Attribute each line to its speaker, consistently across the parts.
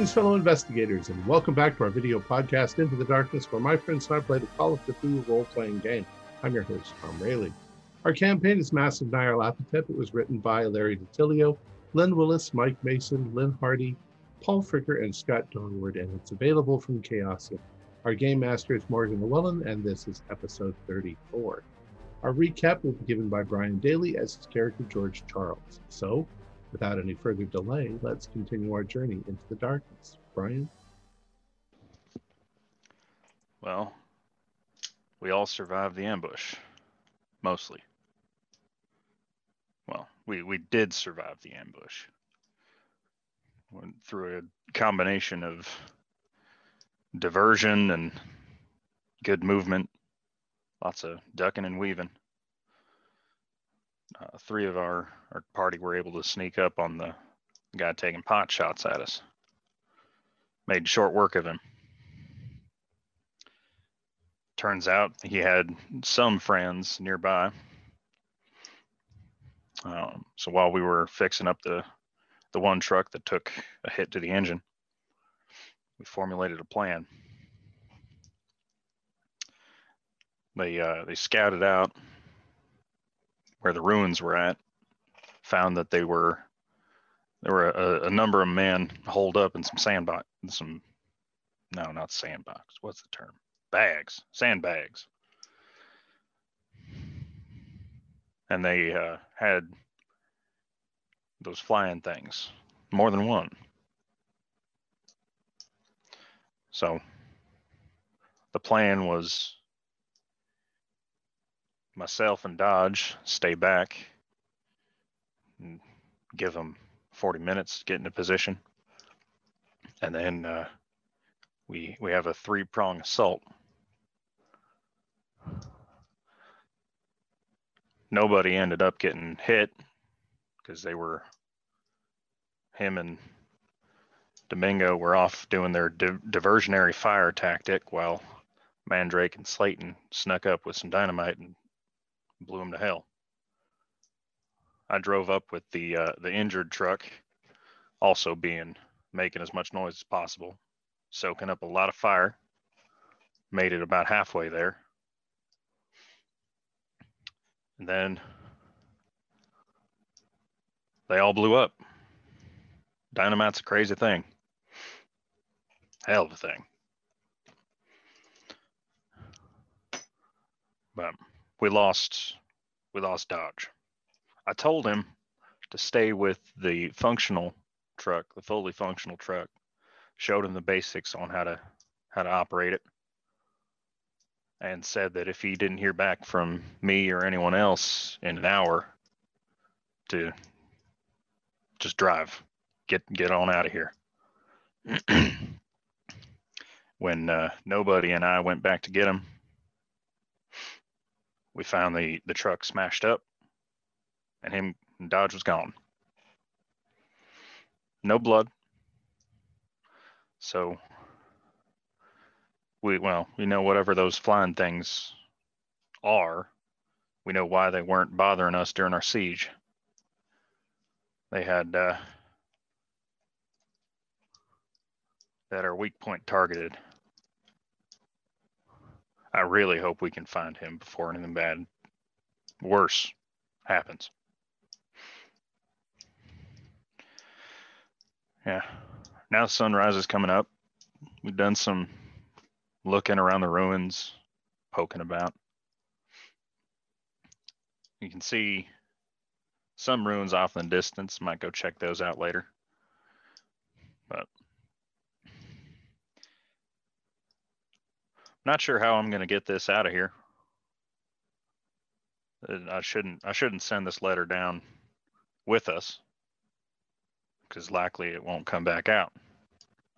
Speaker 1: Greetings, fellow investigators, and welcome back to our video podcast, Into the Darkness, where my friends and I play the Call of Cthulhu role playing game. I'm your host, Tom Rayleigh. Our campaign is Masks of Nyarlathotep. It was written by Larry DiTillio, Lynn Willis, Mike Mason, Lynne Hardy, Paul Fricker, and Scott Donward, and it's available from Chaosium. Our game master is Morgan Llewellyn, and this is episode 34. Our recap will be given by Brian Daly as his character George Charles. So, without any further delay, let's continue our journey into the darkness. Brian?
Speaker 2: Well, we all survived the ambush. Mostly. Well, we, we did survive the ambush. Went through a combination of diversion and good movement, lots of ducking and weaving uh, three of our, our party were able to sneak up on the guy taking pot shots at us. Made short work of him. Turns out he had some friends nearby. Um, so while we were fixing up the the one truck that took a hit to the engine, we formulated a plan. They uh, they scouted out where the ruins were at, found that they were there were a, a number of men holed up in some sandbox, some no, not sandbox. What's the term? Bags, sandbags, and they uh, had those flying things, more than one. So the plan was myself and Dodge stay back and give them 40 minutes to get into position. And then uh, we we have a three prong assault. Nobody ended up getting hit because they were him and Domingo were off doing their di- diversionary fire tactic while Mandrake and Slayton snuck up with some dynamite and blew him to hell. I drove up with the uh, the injured truck, also being making as much noise as possible, soaking up a lot of fire. Made it about halfway there, and then they all blew up. Dynamite's a crazy thing. Hell of a thing. But we lost we lost Dodge. I told him to stay with the functional truck, the fully functional truck. Showed him the basics on how to how to operate it, and said that if he didn't hear back from me or anyone else in an hour, to just drive, get get on out of here. when uh, nobody and I went back to get him, we found the the truck smashed up and him dodge was gone. No blood. So we well we know whatever those flying things are. We know why they weren't bothering us during our siege. They had uh, that our weak point targeted I really hope we can find him before anything bad, worse happens. Yeah. Now sunrise is coming up. We've done some looking around the ruins, poking about. You can see some ruins off in the distance. Might go check those out later. But Not sure how I'm going to get this out of here. Uh, I shouldn't I shouldn't send this letter down with us because likely it won't come back out.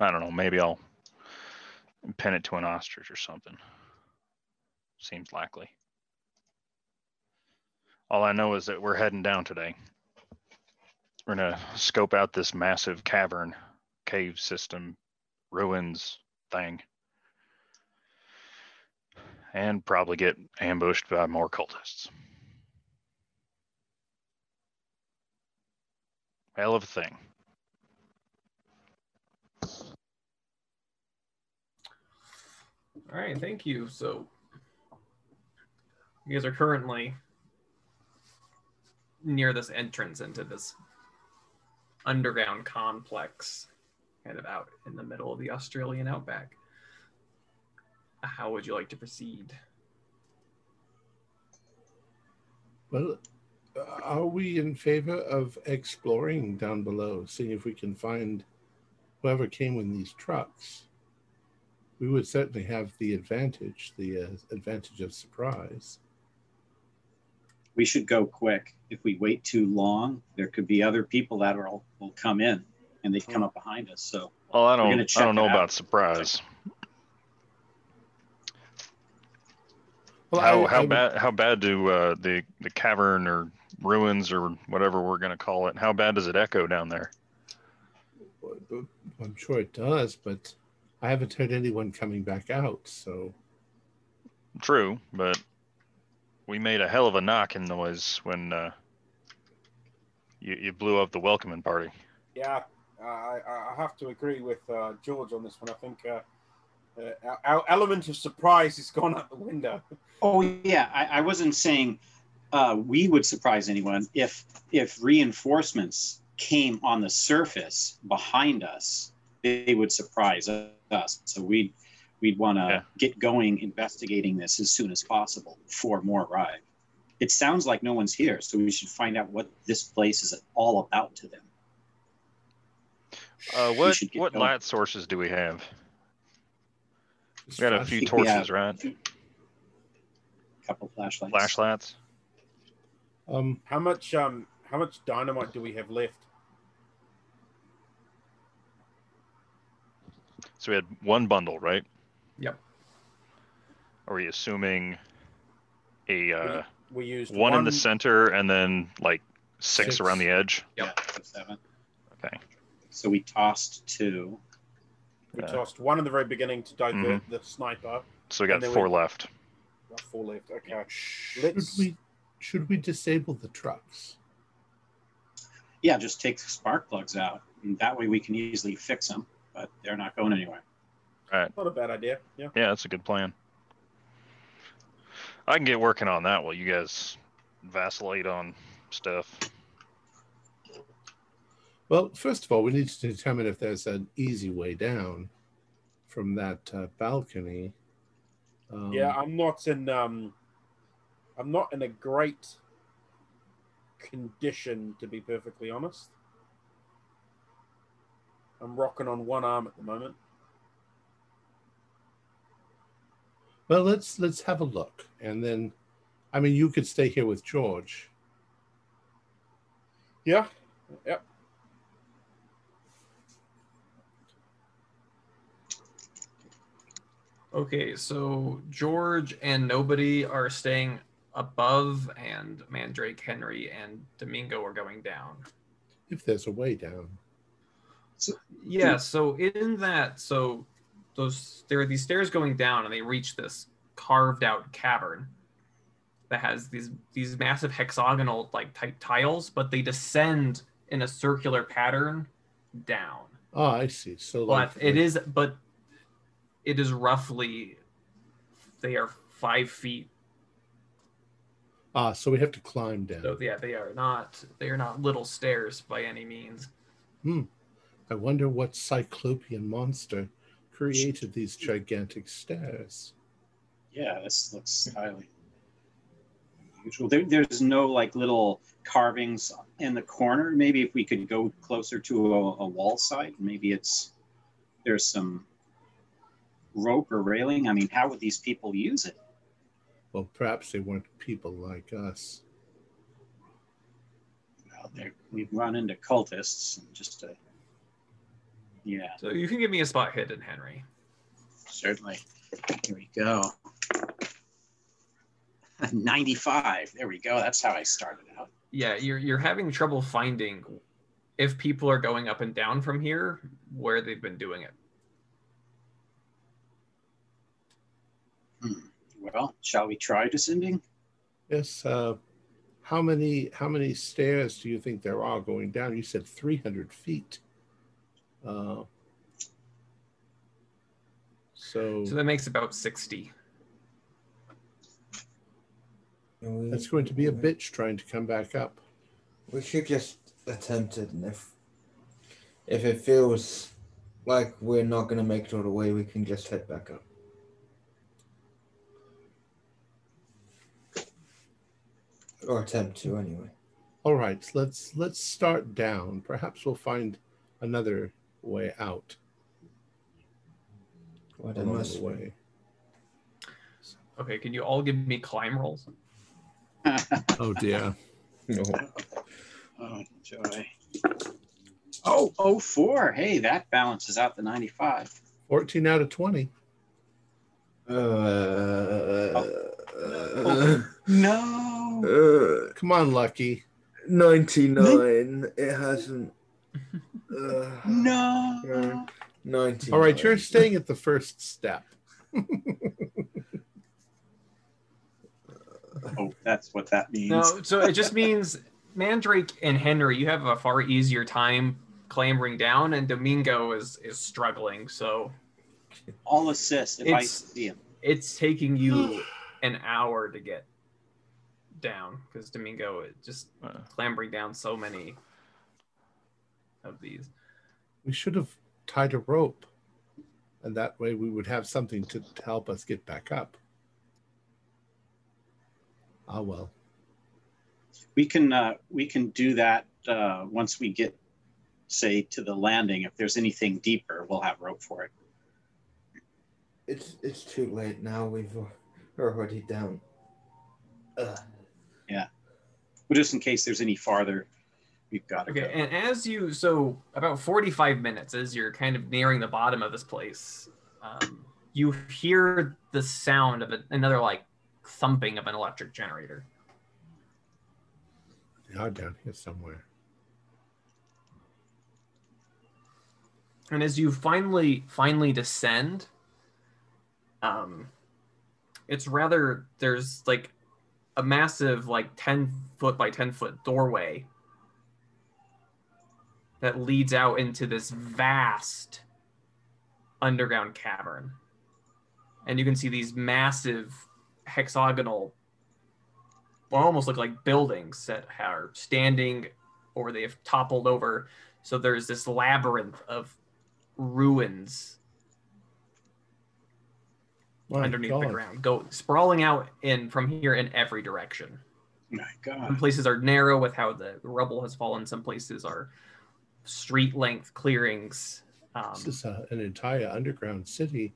Speaker 2: I don't know. Maybe I'll pin it to an ostrich or something. Seems likely. All I know is that we're heading down today. We're gonna scope out this massive cavern, cave system, ruins thing and probably get ambushed by more cultists. Hell of a thing.
Speaker 3: All right, thank you. So you guys are currently near this entrance into this underground complex, kind of out in the middle of the Australian outback. How would you like to proceed?
Speaker 1: Well, uh, are we in favor of exploring down below, seeing if we can find whoever came in these trucks? We would certainly have the advantage, the uh, advantage of surprise.
Speaker 4: We should go quick. If we wait too long, there could be other people that will, will come in and they've come up behind us. So
Speaker 2: Well, I don't. I don't know
Speaker 4: out.
Speaker 2: about surprise.
Speaker 1: Well,
Speaker 2: how
Speaker 1: I-
Speaker 2: how
Speaker 1: I
Speaker 2: bad how bad do uh, the the cavern or ruins or whatever we're gonna call it? How bad does it echo down there?
Speaker 1: I'm sure it does, but I haven't heard anyone coming back out. So
Speaker 2: True, but we made a hell of a knocking noise when uh, you you blew up the welcoming party.
Speaker 5: Yeah, uh, I, I have to agree with uh, George on this one. I think uh, our, our element of surprise has gone out the window.
Speaker 4: Oh yeah, I, I wasn't saying uh, we would surprise anyone if if reinforcements came on the surface behind us, they would surprise us. So we'd we'd want to
Speaker 2: Yeah.
Speaker 4: get going investigating this as soon as possible before more arrive. It sounds like no one's here, so we should find out what this place is all about to them.
Speaker 2: Uh, what what
Speaker 4: going.
Speaker 2: light sources do we have?
Speaker 1: It's
Speaker 2: We got a few torches,
Speaker 4: have-
Speaker 2: right?
Speaker 4: couple flashlights.
Speaker 2: Flashlights.
Speaker 1: Um,
Speaker 5: How much um how much dynamite do we have left?
Speaker 2: So we had one bundle, right?
Speaker 3: Yep.
Speaker 2: Are we assuming a uh,
Speaker 5: We used
Speaker 2: one, in the center and then like six,
Speaker 1: Six.
Speaker 2: around the edge?
Speaker 4: Yeah, seven.
Speaker 2: Okay.
Speaker 4: So we tossed two.
Speaker 5: We
Speaker 2: Uh,
Speaker 5: tossed one in the very beginning to divert
Speaker 2: Mhm.
Speaker 5: the sniper.
Speaker 2: So we got four
Speaker 5: we-
Speaker 2: left.
Speaker 5: Got four left. Okay.
Speaker 1: should
Speaker 5: Let's-
Speaker 1: we should we disable the trucks?
Speaker 4: Yeah, just take the spark plugs out. And that way we can easily fix them, but they're not going anywhere. Right.
Speaker 5: Not a bad idea. Yeah.
Speaker 2: Yeah, that's a good plan. I can get working on that while you guys vacillate on stuff.
Speaker 1: Well, first of all, we need to determine if there's an easy way down from that uh, balcony. Um,
Speaker 5: Yeah, I'm not in um I'm not in a great condition to be perfectly honest. I'm rocking on one arm at the moment.
Speaker 1: Well, let's let's have a look, and then, I mean, you could stay here with George.
Speaker 5: Yeah. Yep.
Speaker 3: Okay, so George and nobody are staying above, and Mandrake, Henry, and Domingo are going down.
Speaker 1: If there's a way down.
Speaker 3: So, Yeah, so in that, so those there are these stairs going down, and they reach this carved out cavern that has these these massive hexagonal like type tiles, but they descend in a circular pattern down.
Speaker 1: Oh, I see. So, like,
Speaker 3: But it is, but it is roughly they are five feet.
Speaker 1: Ah, so we have to climb down.
Speaker 3: So yeah, they are not they are not little stairs by any means. Hmm.
Speaker 1: I wonder what cyclopean monster created these gigantic stairs.
Speaker 4: Yeah, this looks highly unusual. There, there's no like little carvings in the corner. Maybe if we could go closer to a, a wall side, maybe it's there's some rope or railing. I mean, how would these people use it?
Speaker 1: Well, perhaps they weren't people like us.
Speaker 4: Well, we've run into cultists and just a yeah,
Speaker 3: So you can give me a spot hidden, Henry.
Speaker 4: certainly. Here we go. 95. There we go. That's how I started out.
Speaker 3: Yeah, you're you're having trouble finding if people are going up and down from here where they've been doing it.
Speaker 4: Well, shall we try descending?
Speaker 1: Yes. Uh, how many how many stairs do you think there are going down? You said three hundred feet. Uh, So
Speaker 3: So that makes about 60.
Speaker 1: That's going to be a bitch trying to come back up.
Speaker 6: We should just attempt it, and if if it feels like we're not gonna make it all the way, we can just head back up. Or attempt to, anyway.
Speaker 1: All right, let's let's start down. Perhaps we'll find another way out
Speaker 6: Well, there
Speaker 1: along the way.
Speaker 3: Okay, can you all give me climb rolls?
Speaker 1: Oh dear.
Speaker 6: No.
Speaker 4: oh, joy. Oh, oh, four. Hey, that balances out the 95.
Speaker 1: 14 out of 20.
Speaker 6: Uh,
Speaker 4: Oh. No.
Speaker 6: Uh,
Speaker 1: Come on, Lucky.
Speaker 6: 99. It hasn't. Uh,
Speaker 4: No.
Speaker 6: 90.
Speaker 1: All right, you're staying at the first step.
Speaker 4: Oh, that's what that means.
Speaker 3: No, so it just means Mandrake and Henry, you have a far easier time clambering down, and Domingo is is struggling. So
Speaker 4: I'll assist if I
Speaker 3: It's-
Speaker 4: see him.
Speaker 3: it's taking you an hour to get down because Domingo is just
Speaker 2: Uh,
Speaker 3: clambering down so many of these.
Speaker 1: We should have tied a rope, and that way we would have something to, to help us get back up. Ah, well.
Speaker 4: We can uh, we can do that uh, once we get, say, to the landing. If there's anything deeper, we'll have rope for it.
Speaker 6: It's it's too late now. We've already down. Uh,
Speaker 4: But just in case there's any farther, we've got to
Speaker 3: Okay,
Speaker 4: go.
Speaker 3: and as you so about 45 minutes as you're kind of nearing the bottom of this place, um, you hear the sound of a, another like thumping of an electric generator.
Speaker 1: They are down here somewhere.
Speaker 3: and as you finally finally descend um it's rather there's like a massive like 10 foot by 10 foot doorway that leads out into this vast underground cavern. And you can see these massive hexagonal well, almost look like buildings that are standing or they have toppled over. So there's this labyrinth of ruins
Speaker 1: My
Speaker 3: underneath
Speaker 1: God.
Speaker 3: the ground, go sprawling out in from here in every direction.
Speaker 4: My God.
Speaker 3: Some places are narrow with how the rubble has fallen. Some places are street length clearings. Um,
Speaker 1: This is a, an entire underground city.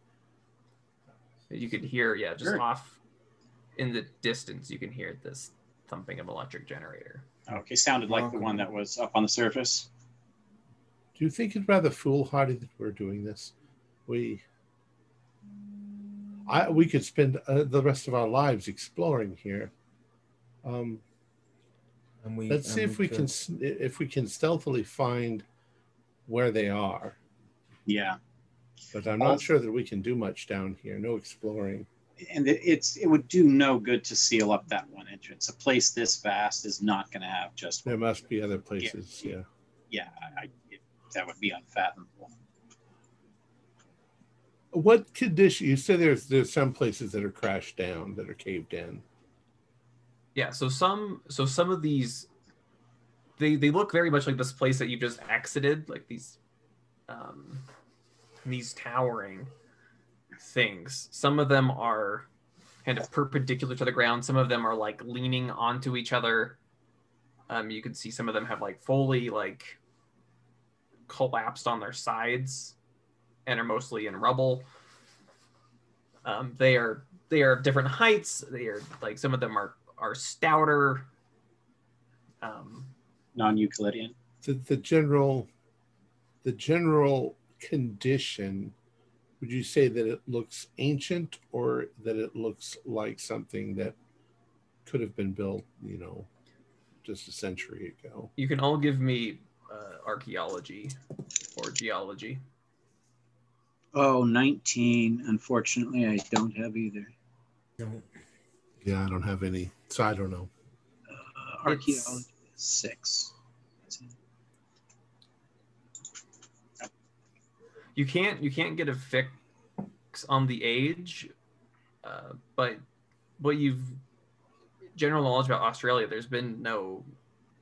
Speaker 3: you could hear, yeah, just
Speaker 4: Sure.
Speaker 3: off in the distance, you can hear this thumping of electric generator.
Speaker 4: Okay, sounded like the one that was up on the surface.
Speaker 1: Do you think it's rather foolhardy that we're doing this? We, I, we could spend uh, the rest of our lives exploring here. Um,
Speaker 6: and we,
Speaker 1: let's see if we
Speaker 6: could-
Speaker 1: can if we can stealthily find where they are.
Speaker 4: Yeah,
Speaker 1: But I'm not
Speaker 4: Also-
Speaker 1: sure that we can do much down here. No exploring.
Speaker 4: and it, it's it would do no good to seal up that one entrance. A place this vast is not going to have just
Speaker 1: There must be other places. Yeah.
Speaker 4: yeah. I, I, it, that would be unfathomable.
Speaker 1: What condition? You say there's there's some places that are crashed down, that are caved in.
Speaker 3: Yeah, so some so some of these they they look very much like this place that you just exited, like these um these towering things. Some of them are kind of perpendicular to the ground, some of them are like leaning onto each other. Um you can see some of them have like fully like collapsed on their sides and are mostly in rubble. Um they are they are of different heights. They are like some of them are are stouter. Um,
Speaker 4: Non-Euclidean.
Speaker 1: The the general, the general condition. Would you say that it looks ancient, or that it looks like something that could have been built, you know, just a century ago?
Speaker 3: you can all give me uh, archaeology or geology.
Speaker 4: Oh, 19. Unfortunately, I don't have either.
Speaker 6: No.
Speaker 1: Yeah, I don't have any, so I don't know.
Speaker 4: Uh, archaeology
Speaker 3: It's-
Speaker 4: six.
Speaker 3: You can't you can't get a fix on the age, uh, but what you've general knowledge about Australia, there's been no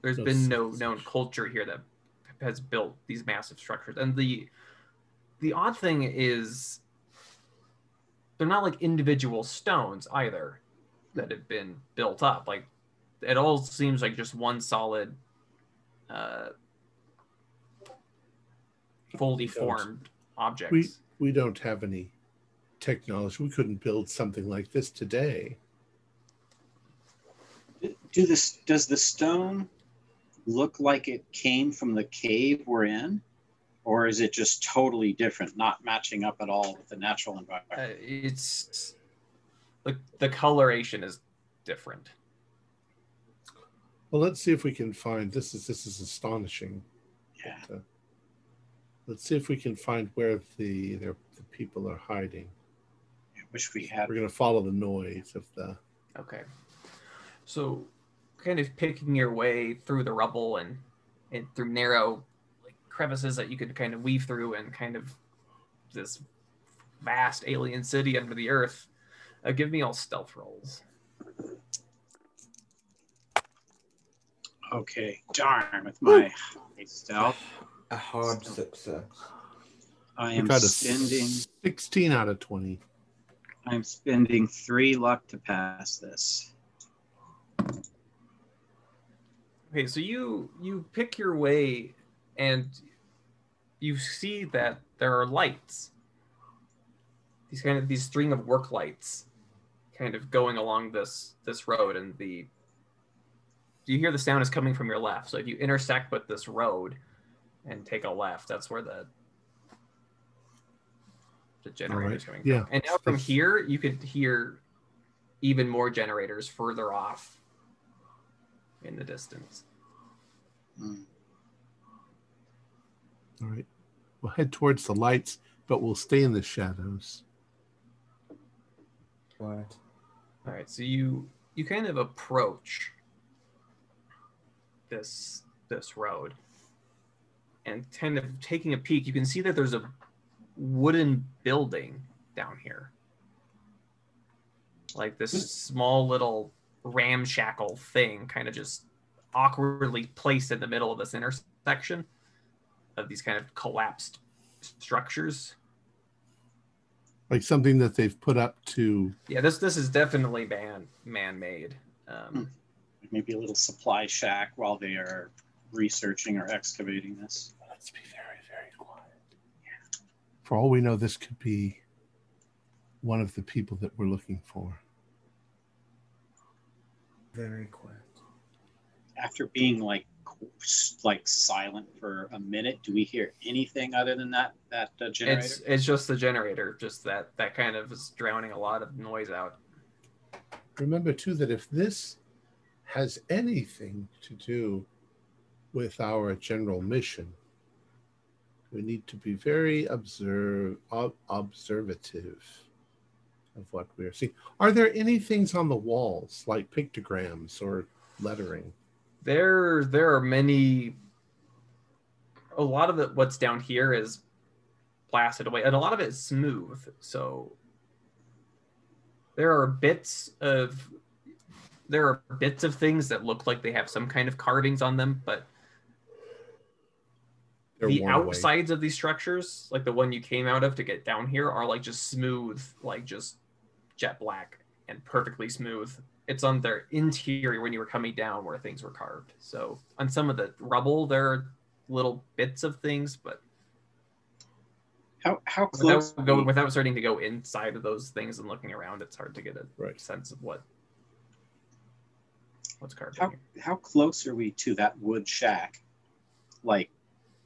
Speaker 3: there's
Speaker 1: No
Speaker 3: been no known culture here that has built these massive structures. And the the odd thing is they're not like individual stones either that have been built up. Like it all seems like just one solid uh fully formed object.
Speaker 1: We we don't have any technology. We couldn't build something like this today.
Speaker 4: Do this? Does the stone look like it came from the cave we're in, or is it just totally different, not matching up at all with the natural environment?
Speaker 3: uh, it's the the coloration is different.
Speaker 1: Well, let's see if we can find this. Is this is astonishing?
Speaker 4: yeah.
Speaker 1: But, uh, let's see if we can find where the their, the people are hiding.
Speaker 4: I wish we had.
Speaker 1: We're going to follow the noise of the.
Speaker 3: Okay. So, kind of picking your way through the rubble and and through narrow like crevices that you could kind of weave through and kind of this vast alien city under the earth. Uh, give me all stealth rolls.
Speaker 4: Okay, darn with my high stealth.
Speaker 6: A hard success.
Speaker 4: I am spending.
Speaker 1: 16 out of 20.
Speaker 4: I'm spending three luck to pass this.
Speaker 3: Okay, so you you pick your way and you see that there are lights. These kind of these string of work lights kind of going along this this road and the you hear the sound is coming from your left. So if you intersect with this road and take a left, that's where the the generator is coming from.
Speaker 1: yeah.
Speaker 3: And now from here you could hear even more generators further off in the distance.
Speaker 4: Hmm.
Speaker 1: All right. We'll head towards the lights, but we'll stay in the shadows.
Speaker 6: Quiet.
Speaker 3: All right, so you you kind of approach this this road, and kind of taking a peek, you can see that there's a wooden building down here, like this small little ramshackle thing, kind of just awkwardly placed in the middle of this intersection of these kind of collapsed structures.
Speaker 1: Like something that they've put up to.
Speaker 3: Yeah, this this is definitely man man made. Um,
Speaker 4: Maybe a little supply shack while they are researching or excavating this.
Speaker 1: Let's be very, very quiet. Yeah. For all we know, this could be one of the people that we're looking for.
Speaker 6: Very quiet.
Speaker 4: After being like like silent for a minute, do we hear anything other than that that uh, generator?
Speaker 3: It's it's just the generator, just that that kind of is drowning a lot of noise out.
Speaker 1: Remember, too, that if this has anything to do with our general mission, we need to be very observe, ob- observative of what we are seeing. Are there any things on the walls, like pictograms or lettering?
Speaker 3: There there are many. A lot of it, what's down here is blasted away, and a lot of it is smooth. So there are bits of there are bits of things that look like they have some kind of carvings on them, but
Speaker 1: They're
Speaker 3: the
Speaker 1: worn away.
Speaker 3: outsides of these structures, like the one you came out of to get down here, are like just smooth, like just jet black and perfectly smooth. It's on their interior when you were coming down where things were carved. So on some of the rubble, there are little bits of things, but
Speaker 4: how how close?
Speaker 3: without going without starting to go inside of those things and looking around, it's hard to get a
Speaker 1: Right.
Speaker 3: sense of what what's carved.
Speaker 4: how
Speaker 3: here.
Speaker 4: how close are we to that wood shack? Like,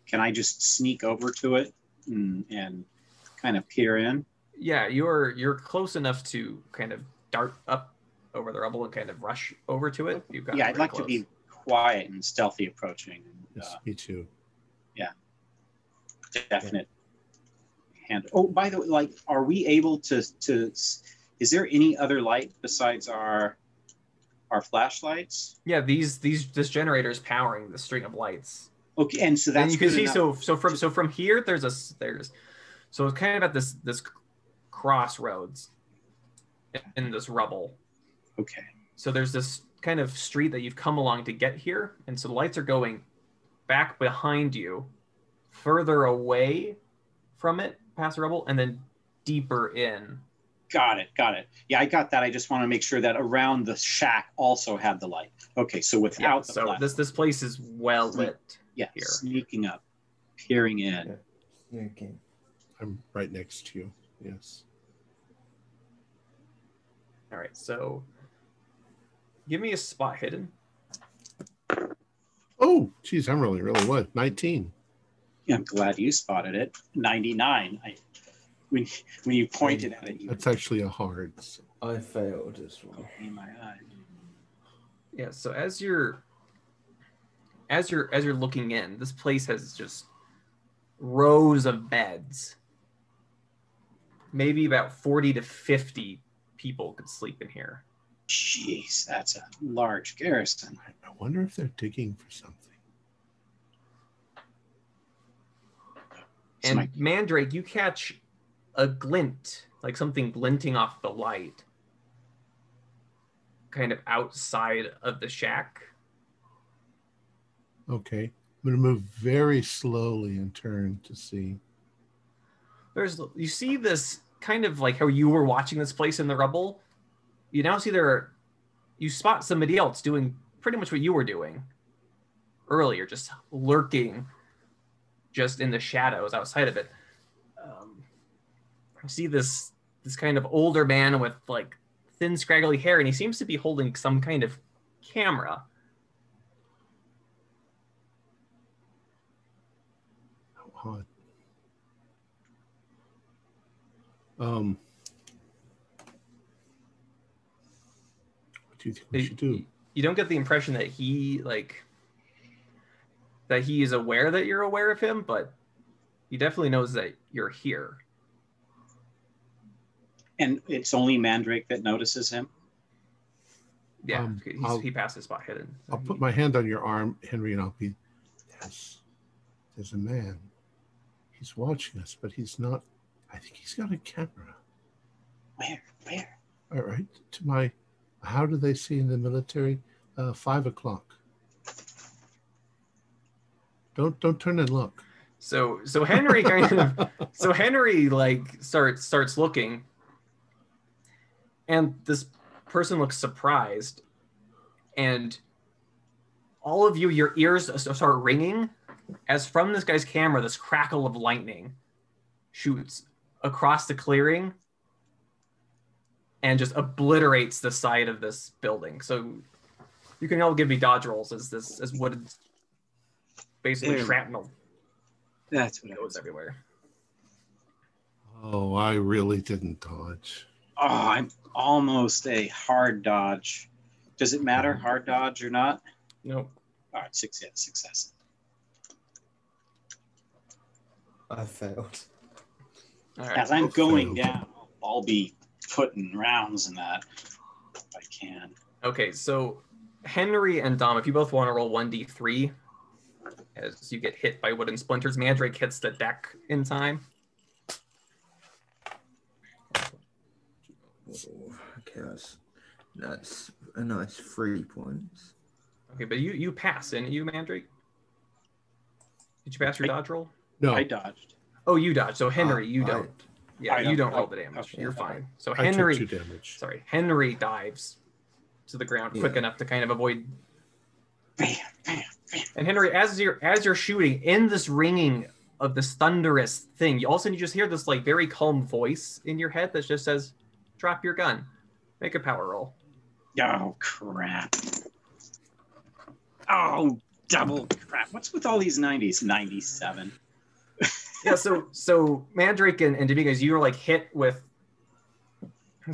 Speaker 4: can I just sneak over to it and, and kind of peer in?
Speaker 3: Yeah, you're you're close enough to kind of dart up over the rubble and kind of rush over to it. You've got
Speaker 4: yeah, I'd like to be quiet and stealthy approaching. And,
Speaker 1: Yes,
Speaker 4: uh,
Speaker 1: me too.
Speaker 4: Yeah, definite hand. Oh, by the way, like, are we able to to? Is there any other light besides our our flashlights?
Speaker 3: Yeah, these these this generator is powering the string of lights.
Speaker 4: Okay, and so that's
Speaker 3: and you can
Speaker 4: good
Speaker 3: see
Speaker 4: enough-
Speaker 3: so so from so from here there's a there's so it's kind of at this this crossroads in this rubble.
Speaker 4: Okay.
Speaker 3: So there's this kind of street that you've come along to get here, and so the lights are going back behind you, further away from it, past the rubble, and then deeper in.
Speaker 4: Got it. Got it. Yeah, I got that. I just want to make sure that around the shack also had the light. Okay, so
Speaker 3: Yeah,
Speaker 4: without the
Speaker 3: so
Speaker 4: flash,
Speaker 3: this this place is well lit.
Speaker 4: yeah,
Speaker 3: here.
Speaker 4: sneaking up, peering in.
Speaker 6: Okay.
Speaker 1: I'm right next to you. Yes.
Speaker 3: All right, so give me a spot hidden.
Speaker 1: Oh, geez, I'm really, really what? 19.
Speaker 4: Yeah, I'm glad you spotted it. 99. I when when you pointed at it, you
Speaker 1: That's actually a hard. so-
Speaker 6: I failed as well.
Speaker 4: in my eye.
Speaker 3: Yeah, so as you're as you're as you're looking in, this place has just rows of beds. Maybe about 40 to 50 people could sleep in here.
Speaker 4: Jeez, that's a large garrison.
Speaker 1: I- I wonder if they're digging for something.
Speaker 4: So
Speaker 3: And
Speaker 4: my-
Speaker 3: Mandrake, you catch a glint, like something glinting off the light, kind of outside of the shack.
Speaker 1: Okay. I'm going to move very slowly and turn to see.
Speaker 3: There's you see this kind of like how you were watching this place in the rubble. You now see there you spot somebody else doing pretty much what you were doing earlier, just lurking just in the shadows outside of it. Um, you see this this kind of older man with like thin scraggly hair and he seems to be holding some kind of camera.
Speaker 1: Um, what do you think we should do?
Speaker 3: You don't get the impression that he like that he is aware that you're aware of him, but he definitely knows that you're here.
Speaker 4: And it's only Mandrake that notices him.
Speaker 3: Yeah,
Speaker 1: Um,
Speaker 3: he's, he passed his spot hidden.
Speaker 1: I'll put my hand on your arm, Henry, and I'll be. Yes, there's a man. He's watching us, but he's not. I think he's got a camera.
Speaker 4: Where? Where?
Speaker 1: All right, to my. How do they see in the military? Uh, five o'clock. Don't don't turn and look.
Speaker 3: So so Henry kind of so Henry like starts starts looking, and this person looks surprised, and all of you, your ears start ringing, as from this guy's camera, this crackle of lightning shoots across the clearing, and just obliterates the side of this building. So you can all give me dodge rolls as this as what is basically
Speaker 4: Ew.
Speaker 3: shrapnel
Speaker 4: That's what I
Speaker 3: goes
Speaker 4: was.
Speaker 3: everywhere.
Speaker 1: Oh, I really didn't dodge.
Speaker 4: Oh, I'm almost a hard dodge. Does it matter, mm-hmm. hard dodge or not?
Speaker 3: Nope.
Speaker 4: All right, six, yeah, success.
Speaker 6: I failed.
Speaker 3: All right.
Speaker 4: As I'm going
Speaker 1: failed.
Speaker 4: down, I'll be putting rounds in that if I can.
Speaker 3: Okay, so Henry and Dom, if you both want to roll 1d3 as you get hit by wooden splinters, Mandrake hits the deck in time.
Speaker 6: Oh, okay, that's that's a nice three points.
Speaker 3: Okay, but you you pass, didn't you Mandrake. Did you pass your
Speaker 4: I-
Speaker 3: dodge roll?
Speaker 1: No,
Speaker 4: I dodged.
Speaker 3: Oh, you dodge. So Henry,
Speaker 6: Uh,
Speaker 3: you
Speaker 6: I-
Speaker 3: don't. Yeah,
Speaker 4: I
Speaker 3: you
Speaker 4: don't-
Speaker 3: don't roll the damage.
Speaker 4: okay,
Speaker 3: You're
Speaker 4: okay.
Speaker 3: fine. So
Speaker 1: I
Speaker 3: Henry,
Speaker 1: took two damage.
Speaker 3: sorry, Henry dives to the ground quick
Speaker 6: Yeah.
Speaker 3: enough to kind of avoid
Speaker 4: Bam, bam, bam.
Speaker 3: And Henry, as you're as you're shooting in this ringing of this thunderous thing, you all of a sudden you just hear this like very calm voice in your head that just says, "Drop your gun, make a power roll."
Speaker 4: Oh, crap. Oh, double crap. What's with all these 90s? 97.
Speaker 3: Yeah, so so Mandrake and, and Dominguez, you were like hit with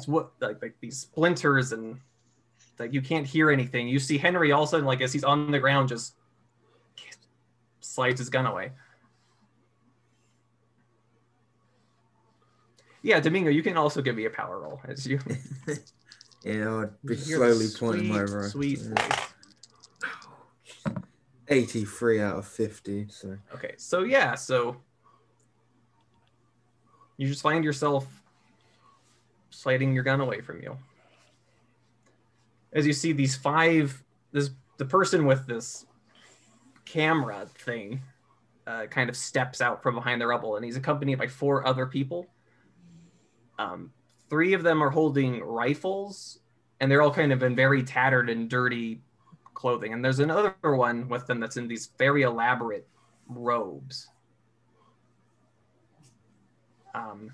Speaker 3: what like like these splinters and like you can't hear anything. You see Henry all of a sudden like as he's on the ground just slides his gun away. Yeah, Domingo, you can also give me a power roll as you
Speaker 6: Yeah, I'd be
Speaker 3: you hear the
Speaker 6: slowly pointing my
Speaker 3: sweet,
Speaker 6: rifle.
Speaker 3: Sweet voice.
Speaker 6: 83 out of 50. So
Speaker 3: Okay, so yeah, so you just find yourself sliding your gun away from you. As you see these five, this the person with this camera thing uh, kind of steps out from behind the rubble, and he's accompanied by four other people. Um, three of them are holding rifles, and they're all kind of in very tattered and dirty clothing. And there's another one with them that's in these very elaborate robes. Um,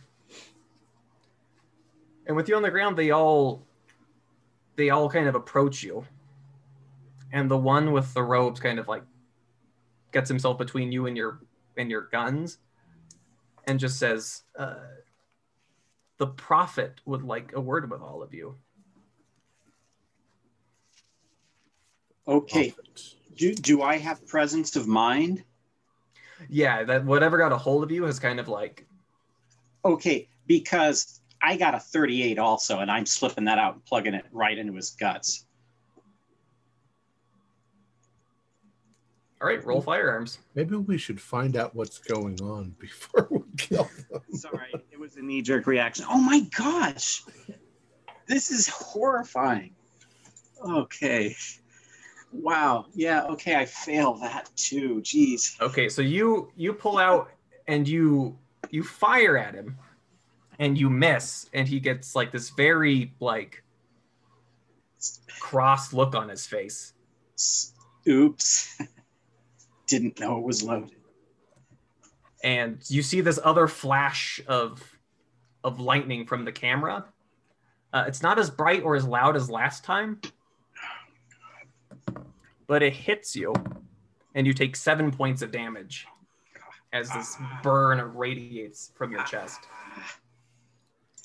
Speaker 3: and with you on the ground, they all they all kind of approach you. And the one with the robes kind of like gets himself between you and your and your guns and just says, uh, the prophet would like a word with all of you.
Speaker 4: Okay. Do do I have presence of mind?
Speaker 3: Yeah, that whatever got a hold of you has kind of like
Speaker 4: Okay, because I got a 38 also, and I'm slipping that out and plugging it right into his guts.
Speaker 3: all right, roll firearms.
Speaker 1: Maybe we should find out what's going on before we kill them.
Speaker 4: Sorry, it was a knee jerk reaction. Oh my gosh, this is horrifying. Okay. Wow. Yeah. Okay. I fail that too. Jeez.
Speaker 3: Okay, so you you pull out and you you fire at him and you miss and he gets like this very like cross look on his face.
Speaker 4: Oops. Didn't know it was loaded.
Speaker 3: and you see this other flash of of lightning from the camera. Uh, it's not as bright or as loud as last time, but it hits you, and you take seven points of damage as this burn radiates from your chest.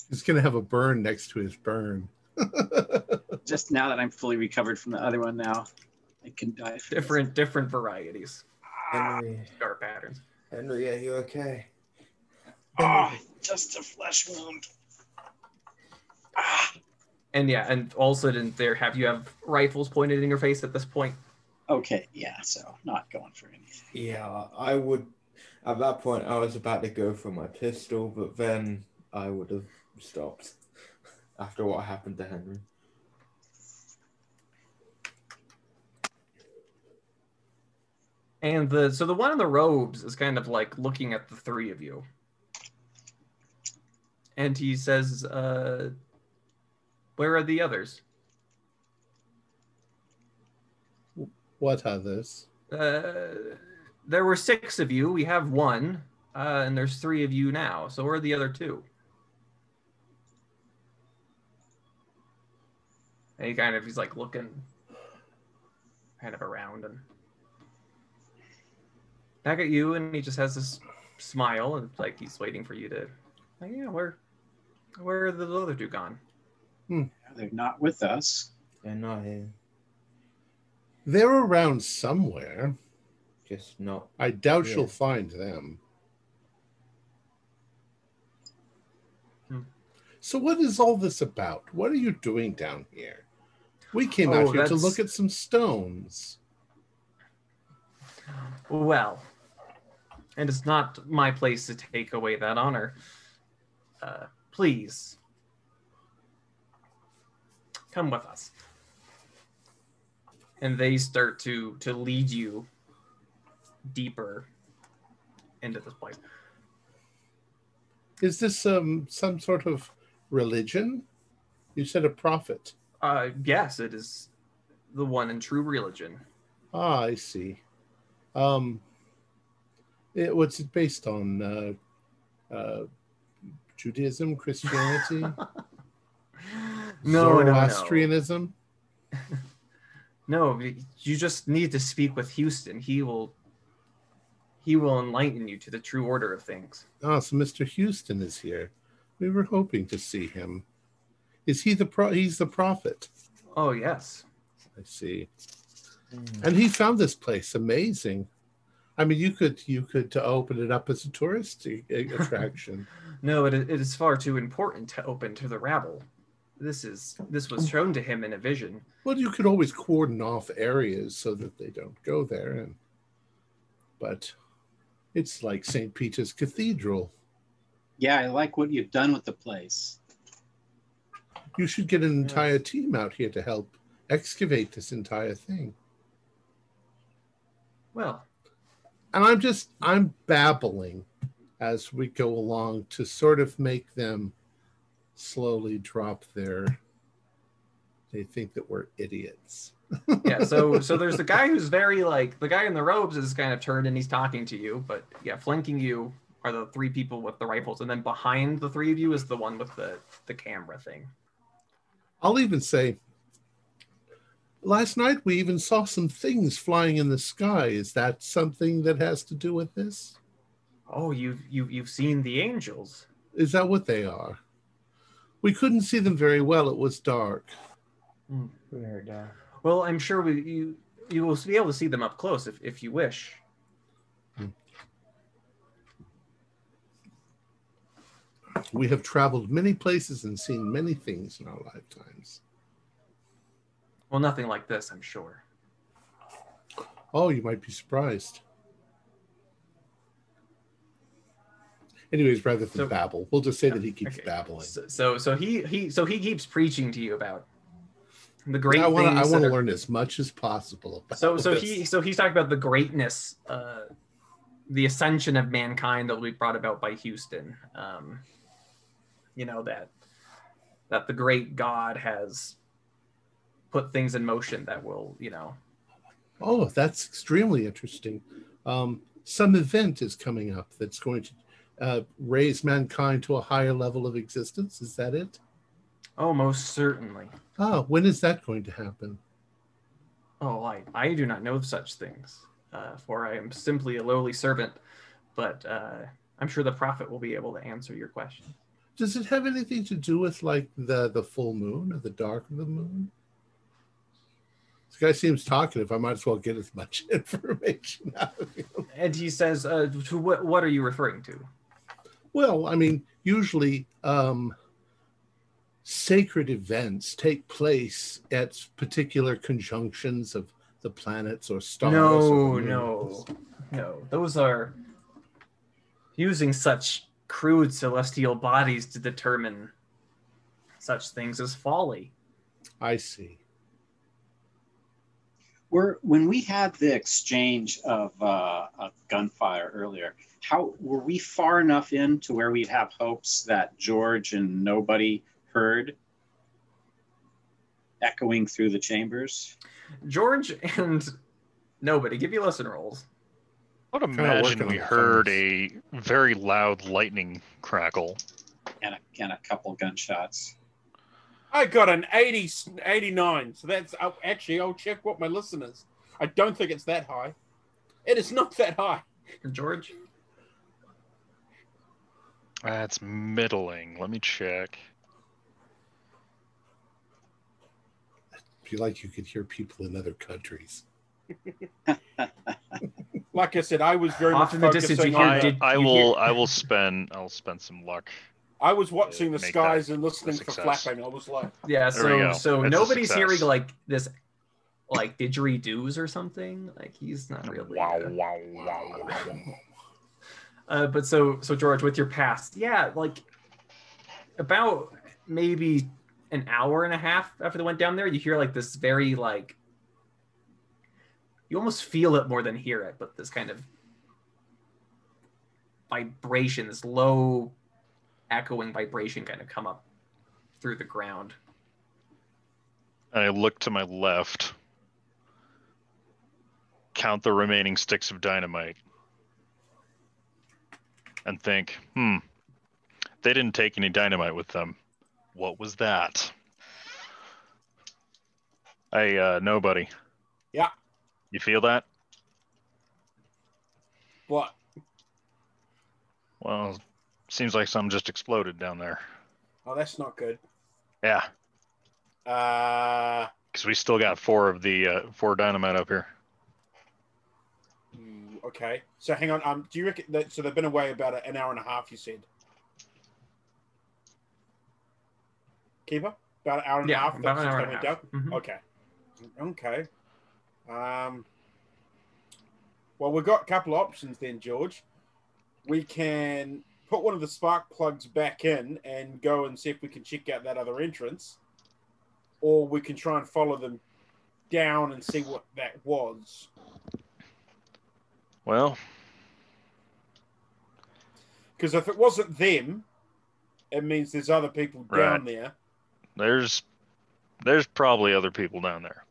Speaker 1: He's gonna have a burn next to his burn.
Speaker 4: Just now that I'm fully recovered from the other one now, I can die. for this.
Speaker 3: Different different varieties,
Speaker 6: Henry,
Speaker 3: scar patterns.
Speaker 6: Henry, are you okay?
Speaker 4: Ah, just a flesh wound. Ah.
Speaker 3: And yeah, and also didn't there have you have rifles pointed in your face at this point?
Speaker 4: Okay, yeah, so not going for anything.
Speaker 6: Yeah, I would. At that point, I was about to go for my pistol, but then I would have stopped after what happened to Henry.
Speaker 3: And the so the one in the robes is kind of like looking at the three of you. And he says, uh where are the others?
Speaker 1: What others?
Speaker 3: Uh there were six of you. We have one, uh, and there's three of you now. So where are the other two? And he kind of he's like looking kind of around and back at you and he just has this smile and it's like he's waiting for you to like, yeah, where where are the other two gone?
Speaker 4: They're not with us.
Speaker 6: They're not here.
Speaker 1: They're around somewhere.
Speaker 6: Just not.
Speaker 1: I doubt
Speaker 6: Yeah.
Speaker 1: you'll find them.
Speaker 3: Hmm.
Speaker 1: So, what is all this about? What are you doing down here? We came
Speaker 3: Oh,
Speaker 1: out here to look at some stones.
Speaker 3: Well, and it's not my place to take away that honor. Uh, please, come with us. And they start to to lead you deeper into this place.
Speaker 1: Is this um, some sort of religion? You said a prophet.
Speaker 3: Uh, yes, it is the one and true religion.
Speaker 1: Ah, I see. Um, it, what's it based on? Uh, uh, Judaism, Christianity,
Speaker 3: no, no, no.
Speaker 1: Zoroastrianism.
Speaker 3: No, you just need to speak with Huston. He will he will enlighten you to the true order of things.
Speaker 1: Ah, so Mr. Huston is here. We were hoping to see him. Is he the pro? He's the prophet.
Speaker 3: Oh, yes.
Speaker 1: I see.
Speaker 6: Mm.
Speaker 1: And he found this place amazing. I mean, you could you could open it up as a tourist attraction.
Speaker 3: No, it, it is far too important to open to the rabble. This is this was shown to him in a vision.
Speaker 1: well, you could always cordon off areas so that they don't go there. And but it's like St. Peter's Cathedral.
Speaker 4: Yeah, I like what you've done with the place.
Speaker 1: You should get an entire team out here to help excavate this entire thing.
Speaker 3: Well,
Speaker 1: And I'm just, I'm babbling as we go along to sort of make them slowly drop their, they think that we're idiots.
Speaker 3: yeah. So so there's the guy who's very like the guy in the robes is kind of turned and he's talking to you, but yeah, flanking you are the three people with the rifles, and then behind the three of you is the one with the the camera thing.
Speaker 1: I'll even say, last night we even saw some things flying in the sky. Is that something that has to do with this?
Speaker 3: Oh, you've you you've seen the angels.
Speaker 1: Is that what they are? We couldn't see them very well. It was dark.
Speaker 3: Weird. Uh, well, I'm sure we you you will be able to see them up close if if you wish. Hmm.
Speaker 1: We have traveled many places and seen many things in our lifetimes.
Speaker 3: Well, nothing like this, I'm sure.
Speaker 1: Oh, you might be surprised. Anyways, rather than
Speaker 3: So-
Speaker 1: babble, we'll just say that he keeps
Speaker 3: Okay.
Speaker 1: babbling.
Speaker 3: So, so so he he so he keeps preaching to you about the great
Speaker 1: I want to. I want to learn as much as possible. About
Speaker 3: So so
Speaker 1: this.
Speaker 3: he so he's talking about the greatness, uh, the ascension of mankind that will be brought about by Huston. Um, you know that that the great God has put things in motion that will you know
Speaker 1: Oh, that's extremely interesting. Um, some event is coming up that's going to uh, raise mankind to a higher level of existence. Is that it?
Speaker 3: Oh most certainly
Speaker 1: Oh, when is that going to happen?
Speaker 3: oh I I do not know of such things uh, for I am simply a lowly servant, but uh, I'm sure the prophet will be able to answer your question.
Speaker 1: Does it have anything to do with like the the full moon or the dark of the moon? This guy seems talkative. I might as well get as much information out of him.
Speaker 3: And he says, uh, "To what what are you referring to?"
Speaker 1: Well, I mean, usually um, sacred events take place at particular conjunctions of the planets or stars.
Speaker 3: No,
Speaker 1: or
Speaker 3: no, no. Those are using such crude celestial bodies to determine such things as folly.
Speaker 1: I see.
Speaker 4: Were when we had the exchange of, uh, of gunfire earlier, how were we far enough in to where we'd have hopes that George and nobody heard echoing through the chambers?
Speaker 3: George and nobody give you listen rolls.
Speaker 2: I would
Speaker 1: Kinda
Speaker 2: imagine we heard a very loud lightning crackle.
Speaker 4: And a, and a couple gunshots.
Speaker 5: I got an 80, 89. So that's oh, actually, I'll check what my listen is. I don't think it's that high. It is not that high.
Speaker 3: George,
Speaker 2: That's middling. Let me check.
Speaker 1: I feel like you could hear people in other countries.
Speaker 5: Like I said, I was very
Speaker 3: Off
Speaker 5: much
Speaker 3: in the distance, you hear
Speaker 2: I,
Speaker 3: did-
Speaker 2: I
Speaker 3: you
Speaker 2: will
Speaker 3: hear-
Speaker 2: I will spend I'll spend some luck.
Speaker 5: I was watching the skies and listening for
Speaker 2: success.
Speaker 5: flapping. I was like,
Speaker 3: yeah. So so
Speaker 2: It's
Speaker 3: nobody's hearing like this, like didgeridoos or something. Like he's not really.
Speaker 2: Wow, wow, wow, wow.
Speaker 3: Uh, but so so George, with your past, yeah, like about maybe an hour and a half after they went down there, you hear like this very like you almost feel it more than hear it, but this kind of vibration, this low echoing vibration kind of come up through the ground.
Speaker 2: I look to my left, count the remaining sticks of dynamite, and think, hmm, they didn't take any dynamite with them. What was that? Hey, uh, nobody.
Speaker 5: Yeah.
Speaker 2: You feel that?
Speaker 5: what?
Speaker 2: Well, seems like something just exploded down there.
Speaker 5: Oh, that's not good.
Speaker 2: Yeah,
Speaker 5: Uh,
Speaker 2: because we still got four of the uh, four dynamite up here.
Speaker 5: okay. So hang on. Um, do you reckon that? So they've been away about an hour and a half. You said. Keeper, about an hour and a
Speaker 3: Yeah,
Speaker 5: half.
Speaker 3: about an hour and a half.
Speaker 5: down?
Speaker 3: Mhm.
Speaker 5: Okay. Okay. Um, well, we've got a couple of options then, George. We can put one of the spark plugs back in and go and see if we can check out that other entrance. or we can try and follow them down and see what that was.
Speaker 2: Well,
Speaker 5: Because if it wasn't them, it means there's other people down
Speaker 2: Right.
Speaker 5: there.
Speaker 2: There's there's probably other people down there.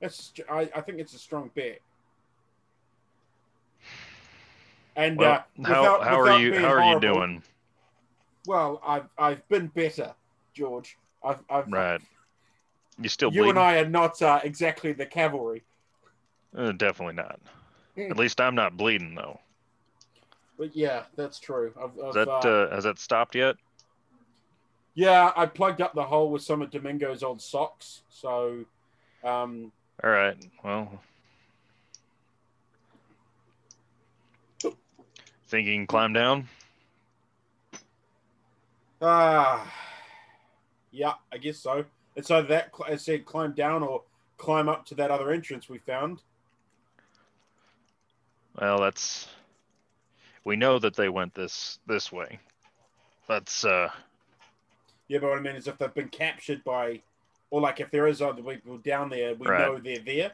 Speaker 5: That's I, I think it's a strong bet. And
Speaker 2: Well,
Speaker 5: uh,
Speaker 2: how
Speaker 5: without-
Speaker 2: how are you how are you doing?
Speaker 5: Well, I've I've been better, George. I've, I've
Speaker 2: Right. You still
Speaker 5: you
Speaker 2: bleeding?
Speaker 5: and I are not uh, exactly the cavalry,
Speaker 2: Uh, definitely not.
Speaker 5: Hmm.
Speaker 2: At least I'm not bleeding though.
Speaker 5: but yeah, that's true. I've, I've,
Speaker 2: that
Speaker 5: uh,
Speaker 2: uh, has that stopped yet?
Speaker 5: Yeah, I plugged up the hole with some of Domingo's old socks, so um,
Speaker 2: All right. Well, think you can climb down?
Speaker 5: Ah, yeah, I guess so. It's either that I said climb down or climb up to that other entrance we found.
Speaker 2: Well, that's we know that they went this this way. That's uh
Speaker 5: Yeah, but what I mean is if they've been captured by, or like if there is other people down there, we
Speaker 2: Right.
Speaker 5: know they're there.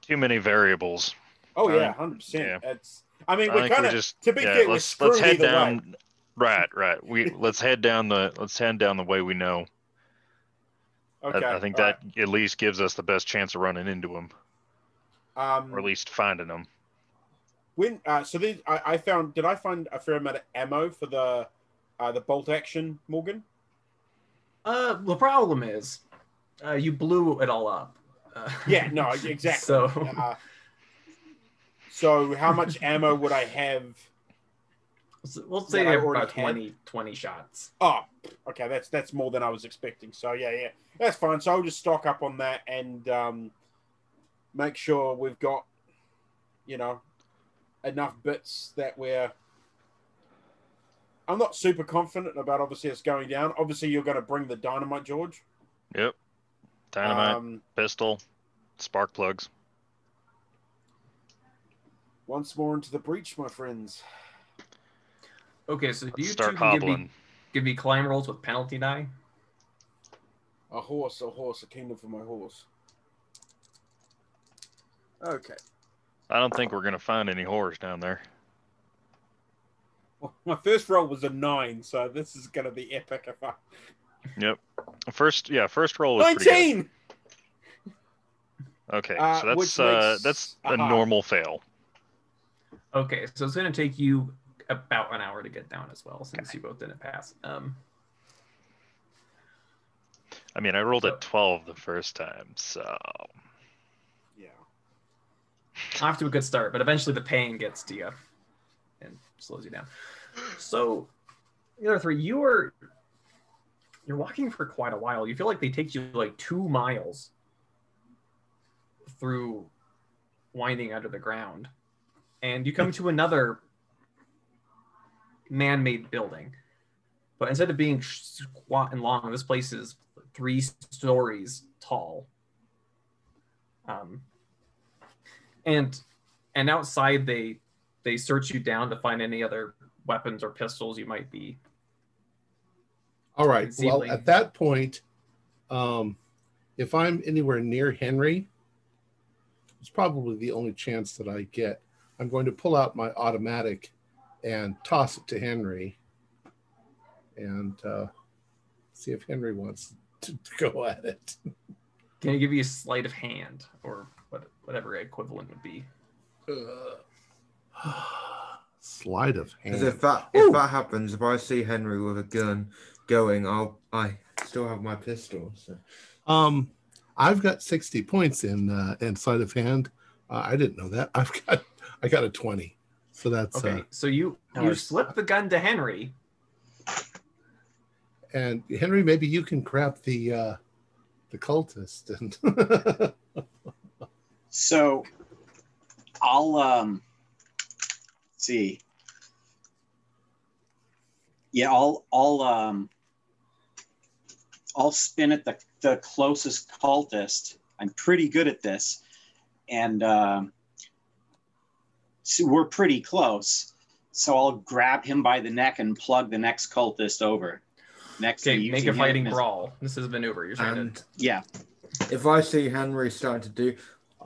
Speaker 2: too many variables.
Speaker 5: Oh yeah,
Speaker 2: Um,
Speaker 5: hundred
Speaker 2: yeah.
Speaker 5: percent. It's. I mean,
Speaker 2: I
Speaker 5: we're kind of
Speaker 2: just
Speaker 5: to be
Speaker 2: yeah,
Speaker 5: fair,
Speaker 2: let's let's head
Speaker 5: either way.
Speaker 2: down. Right, right. We let's head down the let's head down the way we know. I-
Speaker 5: Okay,
Speaker 2: I, think
Speaker 5: all
Speaker 2: that at least gives us the best chance of running into them.
Speaker 5: Um,
Speaker 2: or at least finding them.
Speaker 5: when uh, so these, I, I found. Did I find a fair amount of ammo for the uh, the bolt action, Morgan?
Speaker 3: Uh, the problem is, uh, you blew it all up. Uh,
Speaker 5: Yeah, no, exactly.
Speaker 3: So
Speaker 5: Uh, so how much ammo would I have?
Speaker 3: we'll say
Speaker 5: I
Speaker 3: about
Speaker 5: had?
Speaker 3: 20, 20 shots.
Speaker 5: Oh, okay, that's that's more than I was expecting. So yeah, yeah, that's fine. So I'll just stock up on that and um, make sure we've got, you know, enough bits that we're. I'm not super confident about obviously us going down. Obviously, you're going to bring the dynamite, George.
Speaker 2: Yep. Dynamite,
Speaker 5: Um,
Speaker 2: pistol, spark plugs.
Speaker 5: once more into the breach, my friends.
Speaker 3: Okay, so
Speaker 2: Let's
Speaker 3: you
Speaker 2: start
Speaker 3: two can give me, give me climb rolls with penalty die.
Speaker 5: A horse, a horse, a kingdom for my horse. Okay.
Speaker 2: I don't think we're gonna find any horrors down there.
Speaker 5: Well, my first roll was a nine, so this is going to be epic if I.
Speaker 2: Yep. First, yeah, first roll was
Speaker 5: 19!
Speaker 2: Okay,
Speaker 5: Uh,
Speaker 2: so
Speaker 5: which
Speaker 2: that's uh,
Speaker 5: makes-
Speaker 2: that's a
Speaker 5: aha.
Speaker 2: normal fail.
Speaker 3: Okay, so it's going to take you about an hour to get down as well, since you both didn't pass. Um,
Speaker 2: I mean, I rolled
Speaker 3: So-
Speaker 2: a twelve the first time, so
Speaker 5: Yeah.
Speaker 3: off to a good start, but eventually the pain gets to you and slows you down. So, the other three, you are you're walking for quite a while. You feel like they take you like two miles through winding under the ground, and you come to another man-made building. But instead of being squat and long, this place is three stories tall. Um, and and outside they they search you down to find any other weapons or pistols you might be
Speaker 1: All right. Well, at that point, um, if I'm anywhere near Henry, it's probably the only chance that I get. I'm going to pull out my automatic and toss it to Henry and uh, see if Henry wants to, to go at it.
Speaker 3: can I give you a sleight of hand or what, whatever equivalent would be
Speaker 1: Sleight of hand.
Speaker 6: if that if that happens, if I see Henry with a gun going, I'll I still have my pistol. So
Speaker 1: Um, I've got 60 points in uh, in sleight of hand. Uh, I didn't know that. I've got I got a 20. So that's
Speaker 3: okay
Speaker 1: uh,
Speaker 3: so you you
Speaker 1: ours.
Speaker 3: slip the gun to henry
Speaker 1: and Henry, maybe you can grab the uh, the cultist and
Speaker 4: So I'll um see. Yeah, I'll I'll um I'll spin at the the closest cultist. I'm pretty good at this. And um so we're pretty close. So I'll grab him by the neck and plug the next cultist over. next to
Speaker 3: Okay, make a fighting brawl. This is maneuver. You're saying
Speaker 6: And
Speaker 4: Yeah,
Speaker 6: if I see Henry starting to do,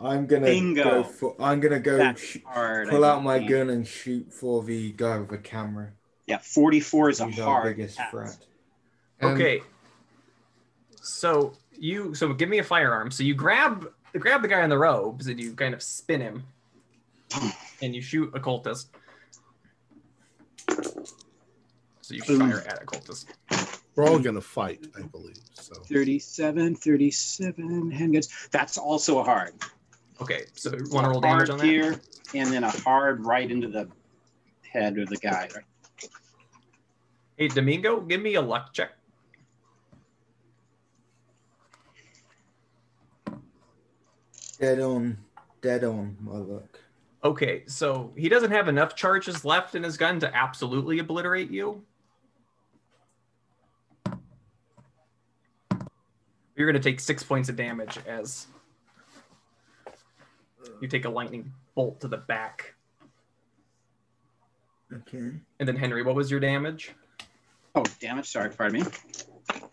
Speaker 6: I'm gonna
Speaker 4: Bingo.
Speaker 6: go for. I'm gonna go sh-
Speaker 4: hard. I
Speaker 6: pull out my
Speaker 4: man.
Speaker 6: gun and shoot for the guy with the camera.
Speaker 4: Yeah, 44 is a
Speaker 6: He's our
Speaker 4: hard
Speaker 6: biggest
Speaker 4: pass.
Speaker 6: threat.
Speaker 1: And
Speaker 3: okay. So you so give me a firearm. So you grab grab the guy in the robes and you kind of spin him, and you shoot a cultist. So you
Speaker 4: Boom.
Speaker 3: fire at a cultist.
Speaker 1: We're all going to fight, I believe. So
Speaker 4: 37, 37 handguns. That's also a hard.
Speaker 3: Okay, so want to roll damage on that?
Speaker 4: here, and then a hard right into the head of the guy.
Speaker 3: Hey Domingo, give me a luck check.
Speaker 6: Dead on, dead on. My luck.
Speaker 3: Okay, so he doesn't have enough charges left in his gun to absolutely obliterate you. You're going to take six points of damage as you take a lightning bolt to the back.
Speaker 6: Okay.
Speaker 3: And then, Henry, what was your damage?
Speaker 4: Oh, damage. Sorry, pardon me.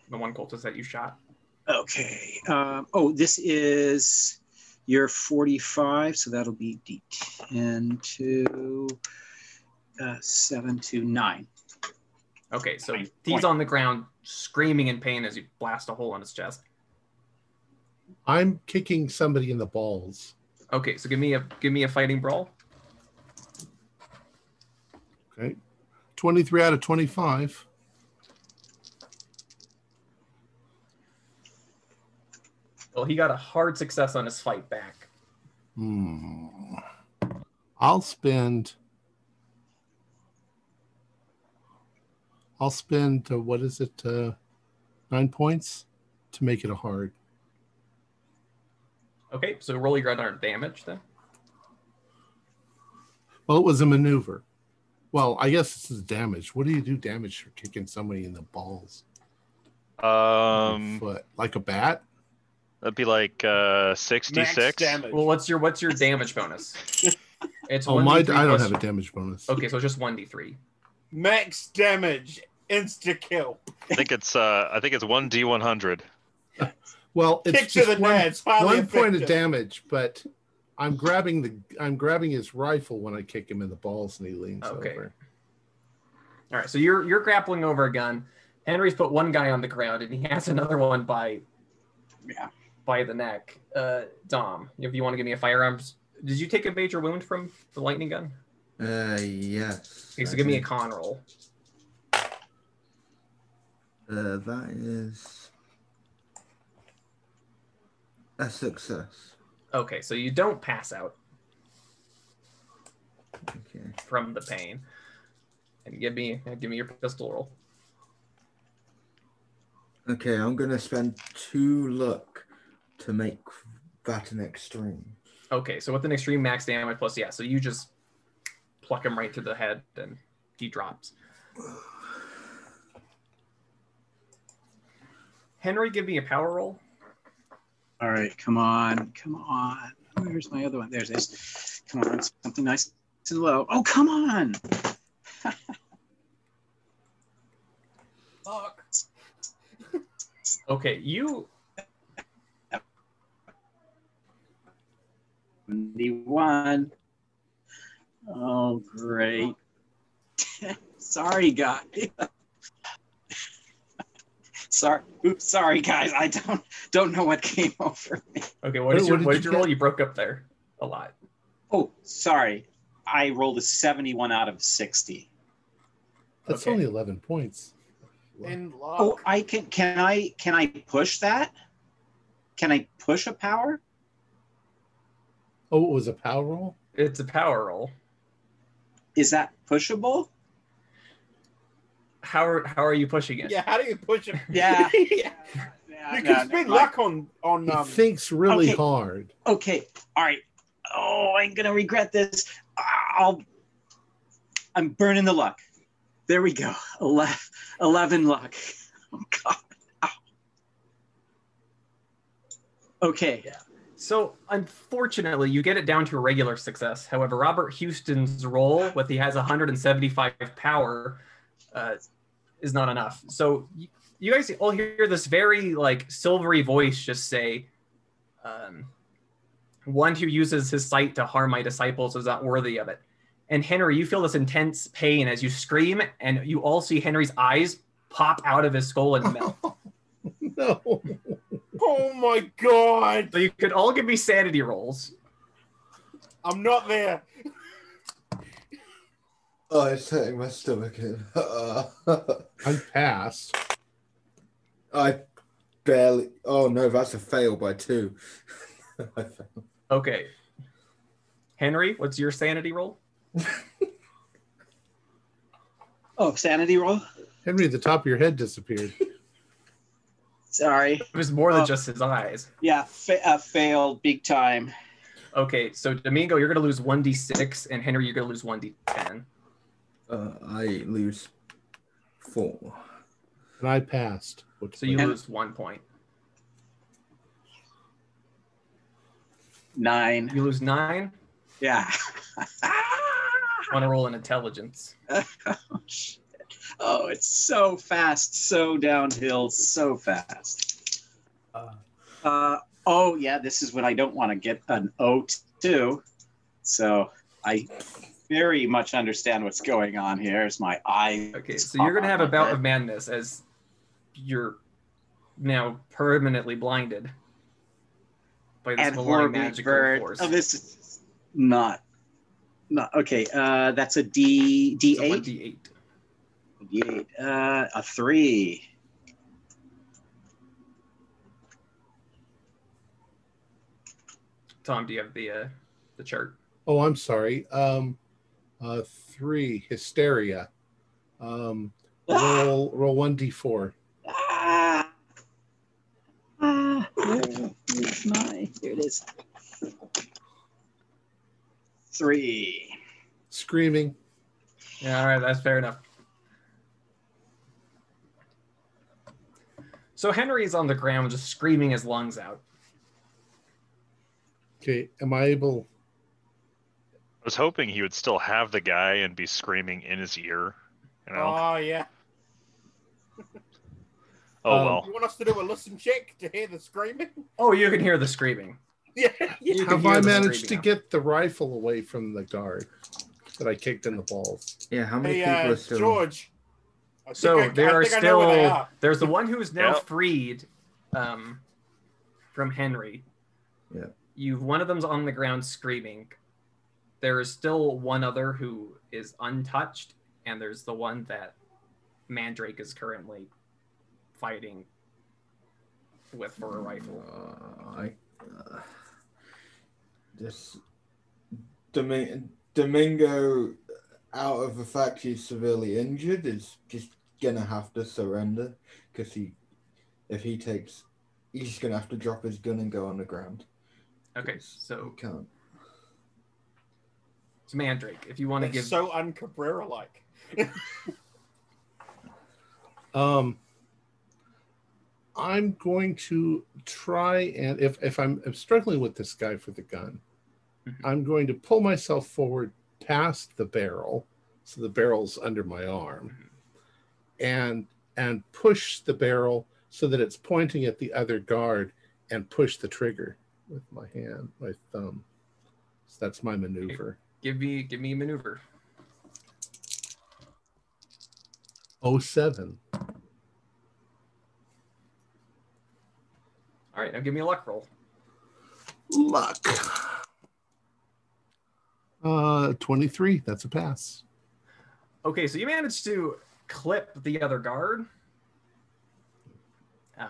Speaker 3: The one cultist that you shot.
Speaker 4: Okay. Um, oh, this is your 45, so that'll be D10 to uh, 7 to 9.
Speaker 3: Okay, so
Speaker 4: Fine,
Speaker 3: he's
Speaker 4: point.
Speaker 3: on the ground screaming in pain as you blast a hole in his chest.
Speaker 1: I'm kicking somebody in the balls.
Speaker 3: Okay, so give me a give me a fighting brawl.
Speaker 1: Okay. 23 out of 25.
Speaker 3: Well, he got a hard success on his fight back.
Speaker 1: Hmm. I'll spend. I'll spend, uh, what is it, uh, nine points to make it a hard.
Speaker 3: Okay, so roll your other damage then.
Speaker 1: Well, it was a maneuver. Well, I guess this is damage. What do you do damage for kicking somebody in the balls?
Speaker 2: Um,
Speaker 1: Foot? Like a bat?
Speaker 2: that'd be like uh 66.
Speaker 3: Well, what's your what's your damage bonus? It's
Speaker 1: Oh, my, I don't have a damage bonus.
Speaker 3: Okay, so it's just one d three.
Speaker 5: Max damage, insta kill.
Speaker 2: I think it's uh I think it's one D one hundred.
Speaker 1: Well, it's
Speaker 5: Kick to the
Speaker 1: just one,
Speaker 5: nads. Highly
Speaker 1: one point of damage, but I'm grabbing the I'm grabbing his rifle when I kick him in the balls and he leans
Speaker 3: Okay.
Speaker 1: over.
Speaker 3: All right, so you're you're grappling over a gun. Henry's put one guy on the ground, and he has another one by
Speaker 4: Yeah.
Speaker 3: by the neck. Uh, Dom, if you want to give me a firearms, did you take a major wound from the lightning gun?
Speaker 6: Uh, yes.
Speaker 3: Okay, so
Speaker 6: I
Speaker 3: give me a con roll.
Speaker 6: Uh, that is a success.
Speaker 3: Okay, so you don't pass out
Speaker 6: Okay.
Speaker 3: from the pain. And give me give me your pistol roll.
Speaker 6: Okay, I'm gonna spend two luck to make that an extreme.
Speaker 3: Okay, so with an extreme max damage plus, yeah, so you just pluck him right to the head and he drops. Henry, give me a power roll.
Speaker 4: All right, come on, come on. Where's my other one? There's this. Come on, something nice and low. Oh, come on.
Speaker 3: Fuck. Okay, you
Speaker 4: 71. Oh, great. sorry, guys. Sorry, oops, sorry, guys. I don't don't know what came over me.
Speaker 3: okay? What
Speaker 1: What-
Speaker 3: is your
Speaker 1: what did
Speaker 3: what
Speaker 1: you
Speaker 3: did you roll? You broke up there a lot.
Speaker 4: Oh, sorry. I rolled a 71 out of 60.
Speaker 1: That's
Speaker 3: Okay.
Speaker 1: only 11 points.
Speaker 5: In luck.
Speaker 4: Oh, I can can I can I push that? Can I push a power?
Speaker 1: Oh, it was a power roll?
Speaker 3: It's a power roll.
Speaker 4: Is that pushable?
Speaker 3: How are how are you pushing it?
Speaker 5: yeah, how do you push it?
Speaker 4: Yeah. yeah.
Speaker 5: you
Speaker 4: Yeah,
Speaker 5: can spend
Speaker 4: no,
Speaker 5: luck on on
Speaker 1: He
Speaker 5: um,
Speaker 1: thinks really
Speaker 4: okay.
Speaker 1: hard.
Speaker 4: Okay. All right. Oh, I'm gonna regret this. I'll. I'm burning the luck. There we go. 11, 11 luck. Oh God. Ow. Okay.
Speaker 3: So unfortunately, you get it down to a regular success. However, Robert Huston's roll, with he has 175 power, uh, is not enough. So you, you guys all hear this very like silvery voice just say, um, "One who uses his sight to harm my disciples is not worthy of it." And Henry, you feel this intense pain as you scream, and you all see Henry's eyes pop out of his skull and melt.
Speaker 1: no.
Speaker 5: Oh my god!
Speaker 3: so you could all give me sanity rolls.
Speaker 5: I'm not there.
Speaker 6: Oh, it's hurting my stomach.
Speaker 1: I passed.
Speaker 6: I barely. Oh no, that's a fail by two.
Speaker 3: Okay. Henry, what's your sanity roll?
Speaker 4: Oh, sanity roll.
Speaker 1: Henry, the top of your head disappeared.
Speaker 4: Sorry.
Speaker 3: It was more than
Speaker 4: Oh.
Speaker 3: just his eyes.
Speaker 4: Yeah, fa- uh, failed big time.
Speaker 3: Okay, so Domingo, you're gonna lose one d6, and Henry, you're gonna lose one d10.
Speaker 6: Uh, I lose four.
Speaker 1: And I passed. Which
Speaker 3: So you lose one point.
Speaker 4: Nine.
Speaker 3: You lose nine.
Speaker 4: Yeah.
Speaker 3: I want to roll an intelligence?
Speaker 4: oh, shit. Oh, it's so fast, so downhill, so fast. Uh, oh, yeah, this is when I don't want to get an O2. So I very much understand what's going on here. As my eye.
Speaker 3: Okay, so you're gonna have a bout of madness as you're now permanently blinded by this
Speaker 4: and
Speaker 3: malign
Speaker 4: horribly
Speaker 3: magical
Speaker 4: burned.
Speaker 3: force.
Speaker 4: Oh, this is not. Not okay. Uh, that's a D D eight.
Speaker 3: 1d8.
Speaker 4: D eight. Uh, a three.
Speaker 3: Tom, do you have the uh, the chart?
Speaker 1: Oh, I'm sorry. Um, uh, three hysteria. Um, roll roll one d four.
Speaker 4: Ah. Ah. Where is my? Here it is. Three.
Speaker 1: Screaming.
Speaker 3: Yeah, all right, that's fair enough. So Henry's on the ground just screaming his lungs out.
Speaker 1: Okay, am I able?
Speaker 2: I was hoping he would still have the guy and be screaming in his ear. You know?
Speaker 5: Oh yeah.
Speaker 2: oh
Speaker 1: um,
Speaker 2: well.
Speaker 5: You want us to do a listen check to hear the screaming?
Speaker 3: Oh, you can hear the screaming.
Speaker 5: Yeah.
Speaker 3: You
Speaker 1: Have I managed to
Speaker 3: screaming
Speaker 1: get the rifle away from the guard that I kicked in the balls?
Speaker 6: Yeah, how many
Speaker 5: Hey,
Speaker 6: people
Speaker 5: uh,
Speaker 6: are still?
Speaker 5: George.
Speaker 3: So
Speaker 5: I- I
Speaker 3: there are
Speaker 5: I know where they
Speaker 3: still
Speaker 5: are.
Speaker 3: there's the one who is now
Speaker 2: Yeah.
Speaker 3: freed um, from Henry.
Speaker 6: Yeah.
Speaker 3: You've one of them's on the ground screaming. There is still one other who is untouched, and there's the one that Mandrake is currently fighting with for a rifle.
Speaker 6: Uh, I uh, this Domi- Domingo, out of the fact he's severely injured, is just gonna have to surrender because he, if he takes, he's gonna have to drop his gun and go on the ground.
Speaker 3: Okay, so
Speaker 6: can't.
Speaker 3: It's Mandrake. If you want to
Speaker 5: That's
Speaker 3: give,
Speaker 5: so uncabrera like.
Speaker 1: Um, I'm going to try and if if I'm, I'm struggling with this guy for the gun,
Speaker 3: Mhm.
Speaker 1: I'm going to pull myself forward past the barrel, so the barrel's under my arm, and and push the barrel so that it's pointing at the other guard, and push the trigger with my hand, my thumb. So that's my maneuver.
Speaker 3: Give me give me a maneuver.
Speaker 1: Oh seven.
Speaker 3: All right, now give me a luck roll.
Speaker 1: Luck. Uh, 23. That's a pass.
Speaker 3: Okay, so you managed to clip the other guard. Um,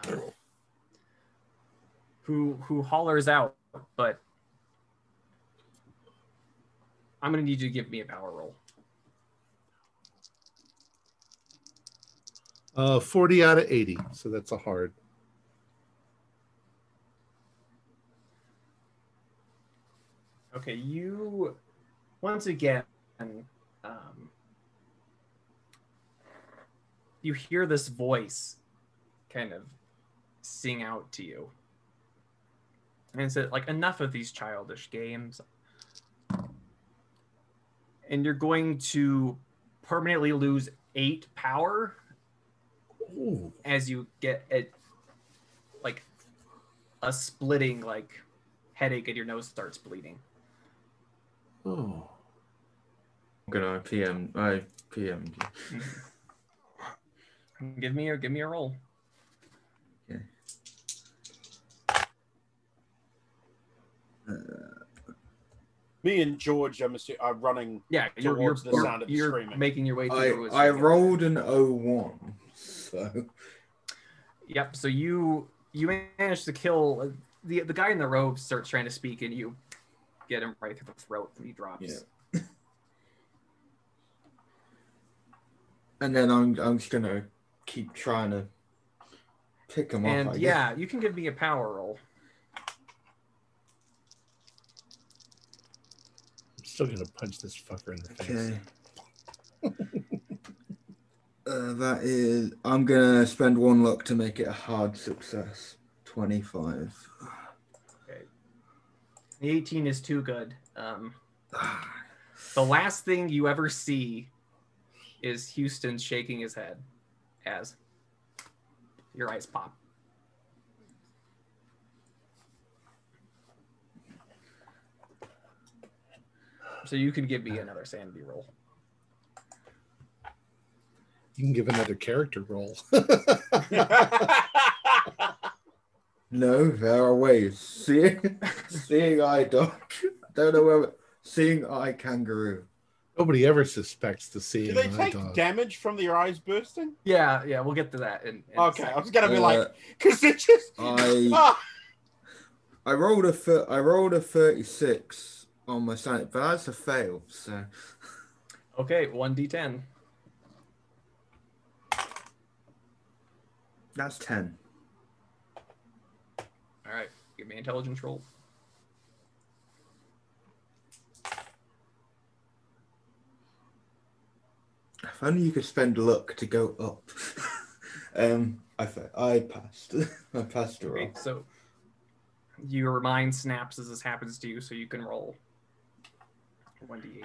Speaker 3: who who hollers out, but I'm gonna need you to give me a power roll.
Speaker 1: Uh, 40 out of 80. So that's a hard.
Speaker 3: Okay, you once again um, you hear this voice kind of sing out to you. And it's like enough of these childish games. And you're going to permanently lose eight power
Speaker 1: Ooh.
Speaker 3: as you get it like a splitting like headache and your nose starts bleeding.
Speaker 1: Oh.
Speaker 6: I'm gonna PM. I PM. Mm-hmm.
Speaker 3: Give me a give me a roll.
Speaker 5: Uh, Me and George are, mis- are running.
Speaker 3: Yeah, you're you're,
Speaker 5: Towards the sound of the
Speaker 3: you're
Speaker 5: screaming.
Speaker 3: making your way
Speaker 6: I
Speaker 3: through.
Speaker 6: I rolled an 01, so
Speaker 3: Yep. So you you manage to kill uh, the the guy in the robe. Starts trying to speak, and you get him right through the throat, and he drops.
Speaker 6: Yeah. and then I'm I'm just gonna keep trying to pick him
Speaker 3: And
Speaker 6: up. I guess.
Speaker 3: yeah, you can give me a power roll.
Speaker 1: Still gonna punch this fucker in the face.
Speaker 6: Okay. uh, that is. I'm gonna spend one luck to make it a hard success. Twenty-five. Okay.
Speaker 3: The 18 is too good. Um, the last thing you ever see is Huston shaking his head as your eyes pop. So you can give me another sanity roll.
Speaker 1: You can give another character roll.
Speaker 6: No, there are ways. Seeing, seeing eye dog. Don't know where. Seeing eye kangaroo.
Speaker 1: Nobody ever suspects the
Speaker 5: Do
Speaker 1: seeing
Speaker 5: they
Speaker 1: eye
Speaker 5: take
Speaker 1: dog.
Speaker 5: damage from their eyes bursting?
Speaker 3: Yeah, yeah, we'll get to that. In, in
Speaker 5: Okay, I
Speaker 3: second.
Speaker 5: was gonna be
Speaker 6: Uh,
Speaker 5: like, because it just.
Speaker 6: I
Speaker 5: Ah!
Speaker 6: I rolled a thir- I rolled a thirty-six on my sanity, but that's a fail. So
Speaker 3: Okay, 1d10.
Speaker 6: that's ten.
Speaker 3: All right, give me intelligence roll.
Speaker 6: If only you could spend luck to go up. um, I I passed. I passed a roll.
Speaker 3: Great. So your mind snaps as this happens to you, so you can roll 1d8.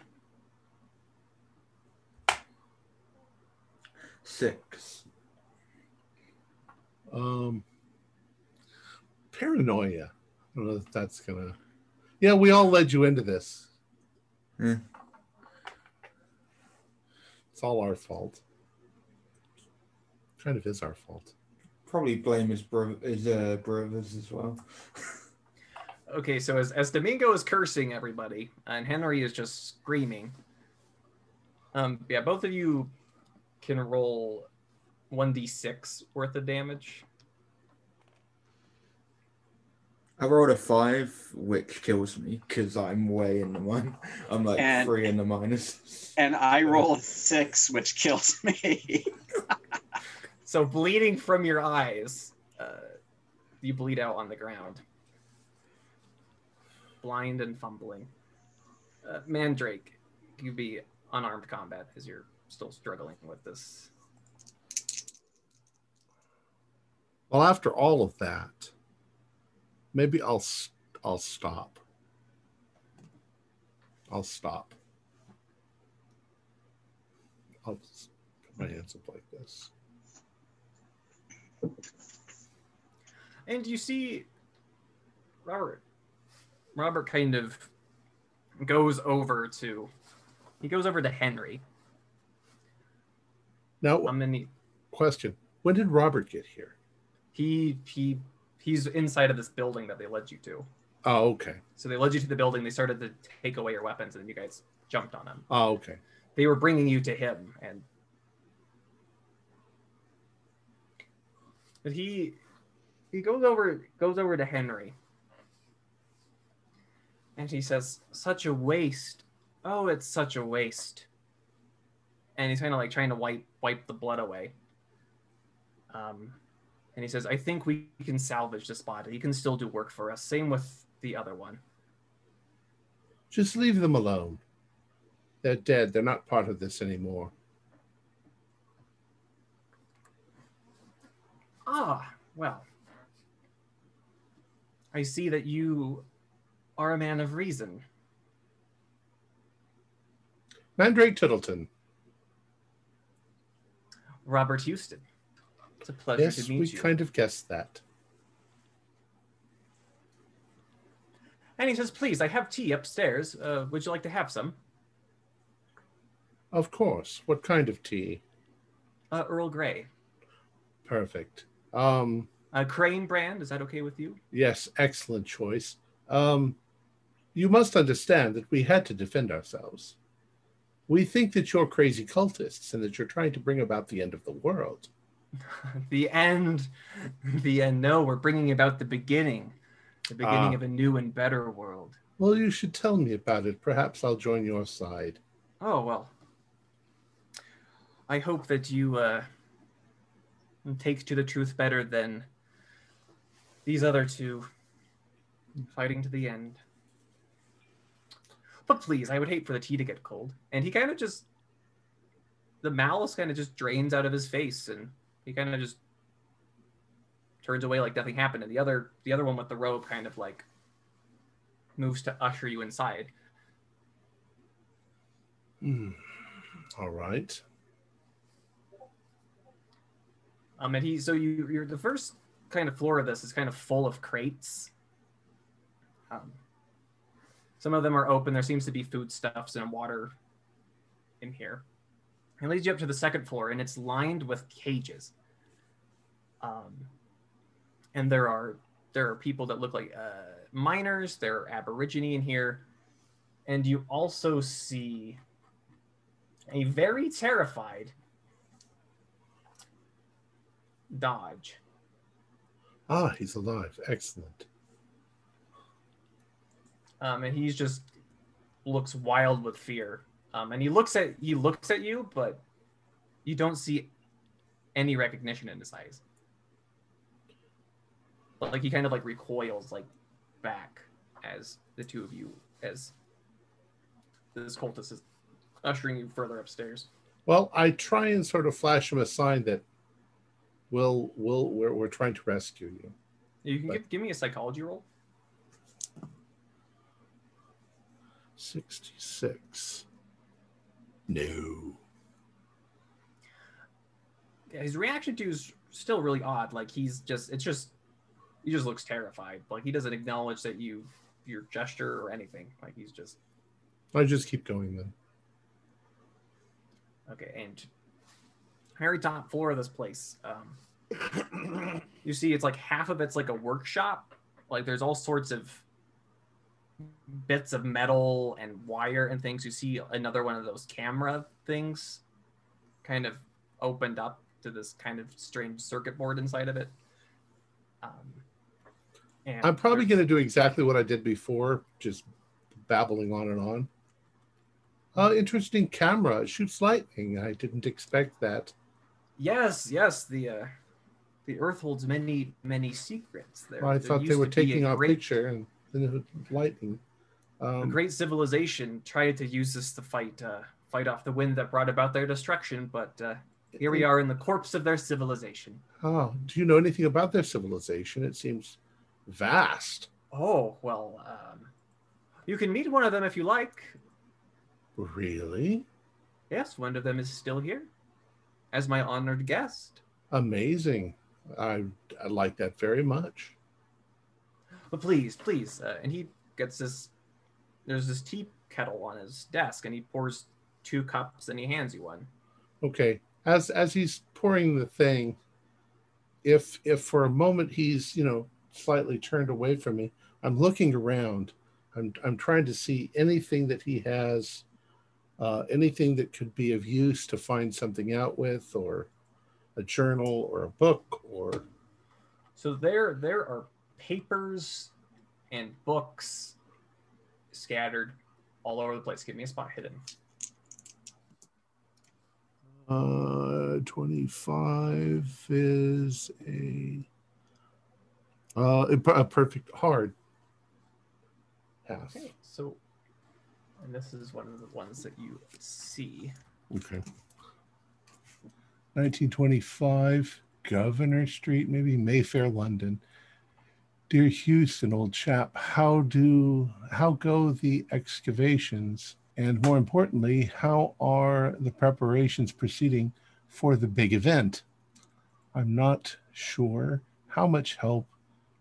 Speaker 6: Six.
Speaker 1: Um, paranoia. I don't know if that's gonna. Yeah, we all led you into this.
Speaker 6: Yeah.
Speaker 1: It's all our fault. Kind of is our fault.
Speaker 6: Probably blame his brother, his uh, brothers as well.
Speaker 3: Okay, so as, as Domingo is cursing everybody and Henry is just screaming, um, yeah, both of you can roll 1d6 worth of damage.
Speaker 6: I rolled a five, which kills me because I'm way in the min. I'm like
Speaker 4: And-
Speaker 6: three in the minus.
Speaker 4: And I roll a six, which kills me.
Speaker 3: So bleeding from your eyes, uh, you bleed out on the ground. Blind and fumbling. Uh, Mandrake, you be unarmed combat as you're still struggling with this.
Speaker 1: Well, after all of that, maybe I'll I'll stop. I'll stop. I'll just put my hands up like this.
Speaker 3: And you see Robert. Robert kind of goes over to he goes over to Henry.
Speaker 1: Now,
Speaker 3: Um, and he,
Speaker 1: question: When did Robert get here?
Speaker 3: he he he's inside of this building that they led you to.
Speaker 1: Oh, okay.
Speaker 3: So they led you to the building. They started to take away your weapons, and you guys jumped on him.
Speaker 1: Oh, okay.
Speaker 3: They were bringing you to him, and but he he goes over goes over to Henry, and he says, "Such a waste. Oh, it's such a waste." And he's kind of like trying to wipe wipe the blood away. Um, and he says, "I think we can salvage this body. He can still do work for us. Same with the other one."
Speaker 1: Just leave them alone. They're dead. They're not part of this anymore.
Speaker 3: Ah, well. I see that you are a man of reason.
Speaker 1: Mandrake Tittleton.
Speaker 3: Robert Huston. It's a pleasure
Speaker 1: yes,
Speaker 3: to meet
Speaker 1: we
Speaker 3: you.
Speaker 1: kind of guessed that.
Speaker 3: And he says, "Please, I have tea upstairs. Uh, would you like to have some?
Speaker 1: Of course. What kind of tea?
Speaker 3: Uh, Earl Grey,
Speaker 1: Perfect. Um,
Speaker 3: uh, Crane brand. Is that okay with you?
Speaker 1: yes, excellent choice. Um, you must understand that we had to defend ourselves. We think that you're crazy cultists and that you're trying to bring about the end of the world.
Speaker 3: the end. The end. No, we're bringing about the beginning, the beginning
Speaker 1: Ah.
Speaker 3: of a new and better world.
Speaker 1: Well, you should tell me about it. Perhaps I'll join your side.
Speaker 3: Oh well. I hope that you uh, take to the truth better than these other two, fighting to the end. But please, I would hate for the tea to get cold. And he kind of just, the malice kind of just drains out of his face, and he kind of just turns away like nothing happened. And the other, the other one with the robe, kind of like moves to usher you inside.
Speaker 1: Hmm. All right.
Speaker 3: Um, and he so you you're the first kind of floor of this is kind of full of crates. Um, some of them are open. There seems to be foodstuffs and water in here. It leads you up to the second floor, and it's lined with cages. Um, and there are there are people that look like uh, miners. There are Aborigine in here, and you also see a very terrified Dodge.
Speaker 1: Ah, he's alive. Excellent.
Speaker 3: Um, and he's just looks wild with fear. Um, and he looks at he looks at you, but you don't see any recognition in his eyes. But like he kind of like recoils like back as the two of you as this cultist is ushering you further upstairs.
Speaker 1: Well, I try and sort of flash him a sign that we'll, we'll, we're, we're trying to rescue you.
Speaker 3: You can
Speaker 1: But-
Speaker 3: give, give me a psychology roll.
Speaker 1: 66. No.
Speaker 3: Yeah, his reaction to is still really odd. Like he's just it's just he just looks terrified. Like he doesn't acknowledge that you your gesture or anything. Like he's just
Speaker 1: I just keep going then.
Speaker 3: okay. And very top floor of this place, um, you see it's like half of it's like a workshop. Like there's all sorts of bits of metal and wire and things. You see another one of those camera things kind of opened up to this kind of strange circuit board inside of it. Um, and
Speaker 1: I'm probably going to do exactly what I did before, just babbling on and on. Uh, interesting camera. It shoots lightning. I didn't expect that.
Speaker 3: Yes, yes. The uh, the Earth holds many, many secrets. There,
Speaker 1: I
Speaker 3: there
Speaker 1: thought they were taking
Speaker 3: a
Speaker 1: our
Speaker 3: great,
Speaker 1: picture and then it was lightning.
Speaker 3: A
Speaker 1: Um,
Speaker 3: great civilization tried to use this to fight uh, fight off the wind that brought about their destruction, but uh, here we are in the corpse of their civilization.
Speaker 1: Oh, do you know anything about their civilization? It seems vast.
Speaker 3: Oh well, um, you can meet one of them if you like.
Speaker 1: Really?
Speaker 3: Yes, one of them is still here, as my honored guest.
Speaker 1: Amazing. I, I like that very much.
Speaker 3: But please, please, uh, and he gets this. There's this tea kettle on his desk, and he pours two cups, and he hands you one.
Speaker 1: Okay. As as he's pouring the thing, if if for a moment he's you know slightly turned away from me, I'm looking around. I'm I'm trying to see anything that he has, uh, anything that could be of use to find something out with, or a journal, or a book, or
Speaker 3: So there, there are papers and books scattered all over the place. Give me a spot hidden.
Speaker 1: Uh, 25 is a uh a, perfect hard half.
Speaker 3: Okay, so, and this is one of the ones that you see.
Speaker 1: Okay. 1925 Governor Street, maybe Mayfair, London. Dear Huston, old chap, how do how go the excavations? And more importantly, how are the preparations proceeding for the big event? I'm not sure how much help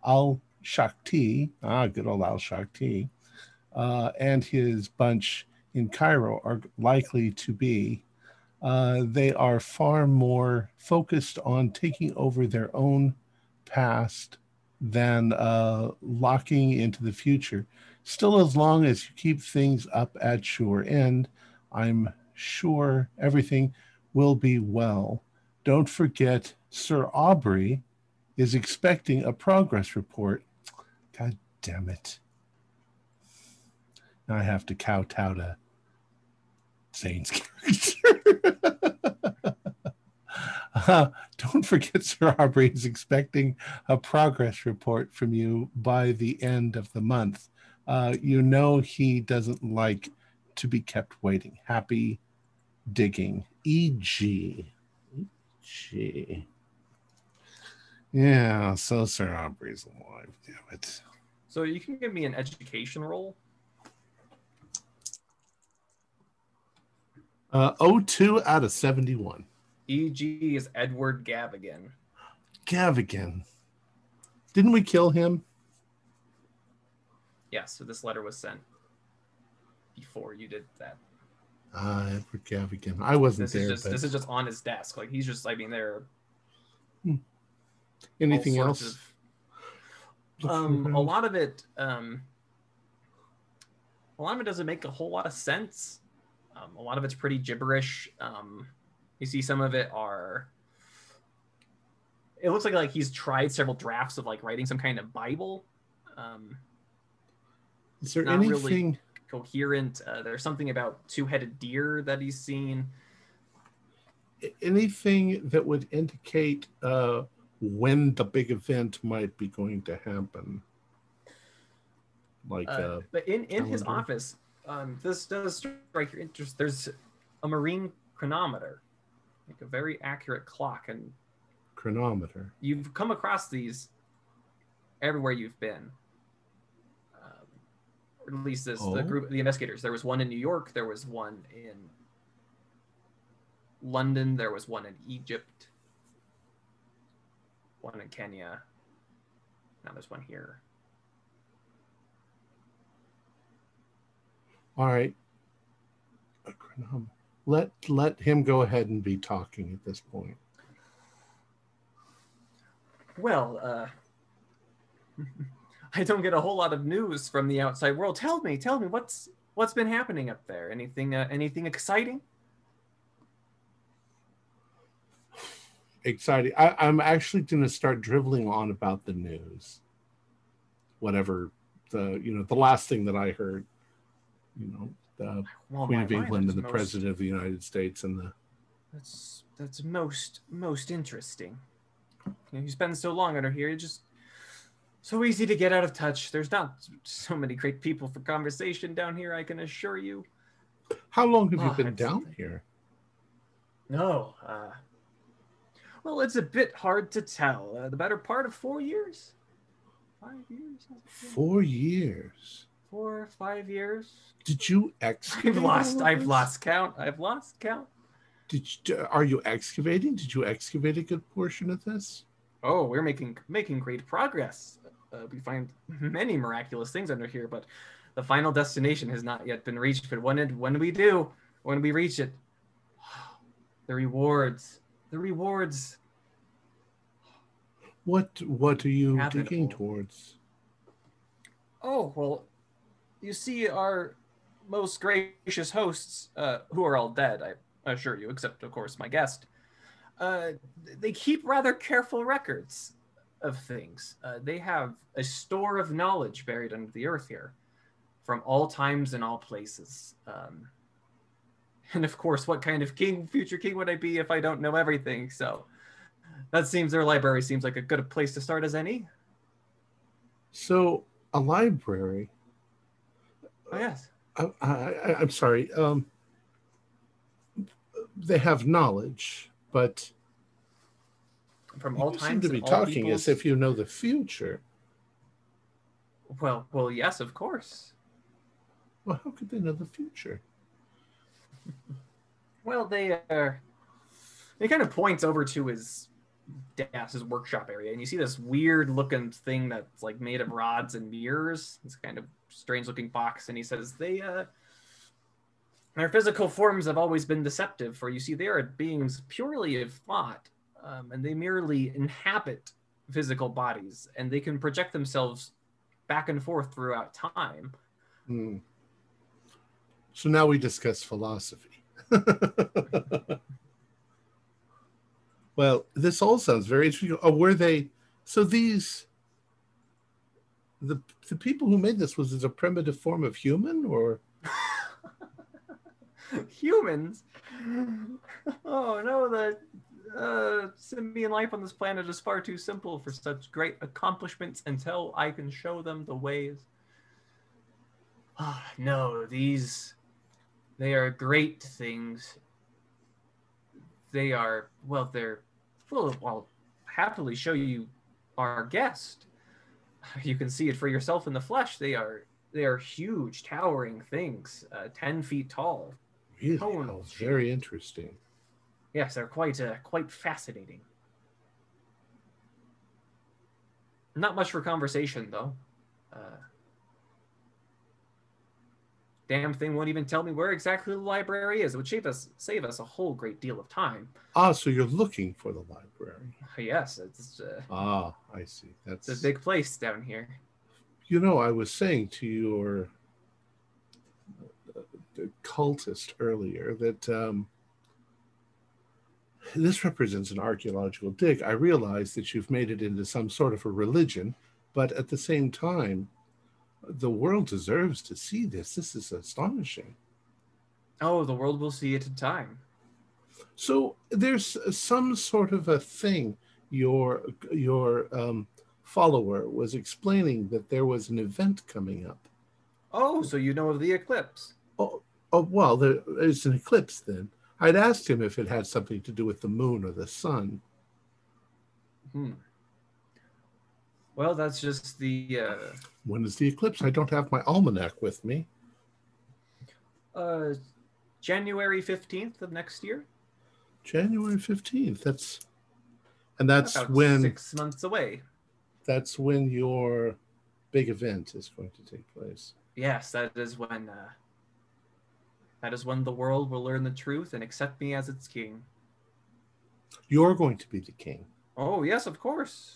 Speaker 1: Al Shakti, ah, good old Al Shakti, uh, and his bunch in Cairo are likely to be. Uh, they are far more focused on taking over their own past than uh, locking into the future. Still, as long as you keep things up at your end, I'm sure everything will be well. Don't forget, Sir Aubrey is expecting a progress report. God damn it. Now I have to kowtow to Zane's character. Uh, don't forget, Sir Aubrey is expecting a progress report from you by the end of the month. Uh, you know he doesn't like to be kept waiting. Happy digging. E.g. E.g. Yeah, so Sir Aubrey's alive. Damn it.
Speaker 3: So you can give me an education roll.
Speaker 1: Uh, 02 out of 71.
Speaker 3: EG is Edward Gavigan.
Speaker 1: Gavigan. Didn't we kill him?
Speaker 3: Yes, so this letter was sent before you did that.
Speaker 1: Uh, Edward Gavigan. I wasn't
Speaker 3: This
Speaker 1: there,
Speaker 3: is just
Speaker 1: but
Speaker 3: this is just on his desk. Like he's just I mean there all
Speaker 1: anything else?
Speaker 3: of- um a lot of it um a lot of it doesn't make a whole lot of sense. Um, a lot of it's pretty gibberish. Um, you see some of it are it looks like like he's tried several drafts of like writing some kind of Bible. Um,
Speaker 1: Is there
Speaker 3: not really-
Speaker 1: anything?
Speaker 3: coherent. Uh, there's something about two-headed deer that he's seen.
Speaker 1: anything that would indicate uh, when the big event might be going to happen? Like,
Speaker 3: Uh,
Speaker 1: uh,
Speaker 3: but in, in his office, um, this does strike your interest. There's a marine chronometer, like a very accurate clock, and
Speaker 1: chronometer.
Speaker 3: you've come across these everywhere you've been. Um, or at least this
Speaker 1: Oh.
Speaker 3: the group, the investigators. There was one in New York. There was one in London. There was one in Egypt. One in Kenya. Now there's one here.
Speaker 1: All right. A chronometer. Let let him go ahead and be talking at this point.
Speaker 3: Well, uh, I don't get a whole lot of news from the outside world. Tell me, tell me what's what's been happening up there? Anything uh, anything exciting?
Speaker 1: Exciting. I, I'm actually going to start driveling on about the news. Whatever the you know the last thing that I heard, you know, the
Speaker 3: Well,
Speaker 1: Queen of England and the
Speaker 3: most-
Speaker 1: President of the United States and the
Speaker 3: That's that's most most interesting. You, know, you spend so long under here, it's just so easy to get out of touch. There's not so many great people for conversation down here. I can assure you.
Speaker 1: How long have you
Speaker 3: Oh,
Speaker 1: been down
Speaker 3: something.
Speaker 1: here?
Speaker 3: No. Uh, well, it's a bit hard to tell. Uh, the better part of four years, five years,
Speaker 1: Four years.
Speaker 3: Four or five years.
Speaker 1: Did you excavate?
Speaker 3: I've lost. I've lost count. I've lost count.
Speaker 1: Did you, are you excavating? Did you excavate a good portion of this?
Speaker 3: Oh, we're making making great progress. Uh, we find many miraculous things under here, but the final destination has not yet been reached. But when it when we do, when we reach it, the rewards, the rewards.
Speaker 1: What What are you digging towards?
Speaker 3: Oh well, you see, our most gracious hosts, uh, who are all dead, I assure you, except of course my guest. Uh, they keep rather careful records of things. Uh, they have a store of knowledge buried under the earth here, from all times and all places. Um, and of course, what kind of king, future king, would I be if I don't know everything? So that seems their library seems like a good place to start as any.
Speaker 1: So a library.
Speaker 3: Oh yes.
Speaker 1: I, I, I'm sorry. Um, they have knowledge, but
Speaker 3: From all
Speaker 1: you
Speaker 3: times
Speaker 1: seem to be talking as if you know the future.
Speaker 3: Well, well, yes, of course.
Speaker 1: Well, how could they know the future?
Speaker 3: Well, they are. he kind of points over to his Das's workshop area, and you see this weird looking thing that's like made of rods and mirrors. It's kind of strange looking box, and he says they uh their physical forms have always been deceptive, for you see they are beings purely of thought, um, and they merely inhabit physical bodies, and they can project themselves back and forth throughout time.
Speaker 1: Hmm. So now we discuss philosophy. well, this all sounds very interesting. Oh, were they? So these, the the people who made this was it a primitive form of human or?
Speaker 3: Humans. Oh no, the uh, life on this planet is far too simple for such great accomplishments until I can show them the ways. Ah, no, these they are great things. They are well, they're well, I'll happily show you our guest. You can see it for yourself in the flesh. They are they are huge, towering things, uh, ten feet tall.
Speaker 1: Really,
Speaker 3: Oh,
Speaker 1: very interesting.
Speaker 3: Yes, they're quite uh, quite fascinating. Not much for conversation though. Uh, damn thing won't even tell me where exactly the library is. It would save us save us a whole great deal of time.
Speaker 1: Ah, so you're looking for the library.
Speaker 3: Yes, it's, uh,
Speaker 1: Ah, I see. That's
Speaker 3: it's a big place down here.
Speaker 1: You know, I was saying to your uh, cultist earlier that um, this represents an archaeological dig. I realize that you've made it into some sort of a religion, but at the same time, the world deserves to see this. This is astonishing.
Speaker 3: Oh, the world will see it in time.
Speaker 1: So there's some sort of a thing. Your your um, follower was explaining that there was an event coming up.
Speaker 3: Oh, so you know of the eclipse?
Speaker 1: Oh, oh well, there is an eclipse then. I'd asked him if it had something to do with the moon or the sun.
Speaker 3: Hmm. Well, that's just the uh,
Speaker 1: When is the eclipse? I don't have my almanac with me.
Speaker 3: uh, January fifteenth of next year.
Speaker 1: January 15th. That's and that's
Speaker 3: About
Speaker 1: when
Speaker 3: six months away.
Speaker 1: that's when your big event is going to take place.
Speaker 3: Yes, that is when uh, that is when the world will learn the truth and accept me as its king.
Speaker 1: You're going to be the king.
Speaker 3: Oh yes, of course.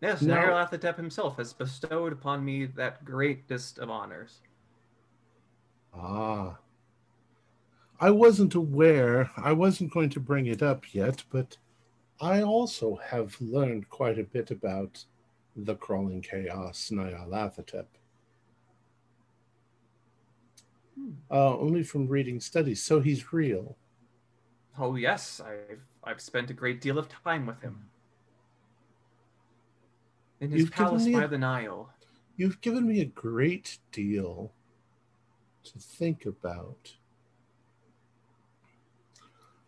Speaker 3: Yes, Nyarlathotep himself has bestowed upon me that greatest of honors.
Speaker 1: Ah. I wasn't aware, I wasn't going to bring it up yet, but I also have learned quite a bit about the crawling chaos, Nyarlathotep.
Speaker 3: Hmm.
Speaker 1: Uh, only from reading studies, so he's real.
Speaker 3: Oh yes, I've I've spent a great deal of time with him. In his
Speaker 1: You've
Speaker 3: palace
Speaker 1: me a-
Speaker 3: by the Nile.
Speaker 1: You've given me a great deal to think about.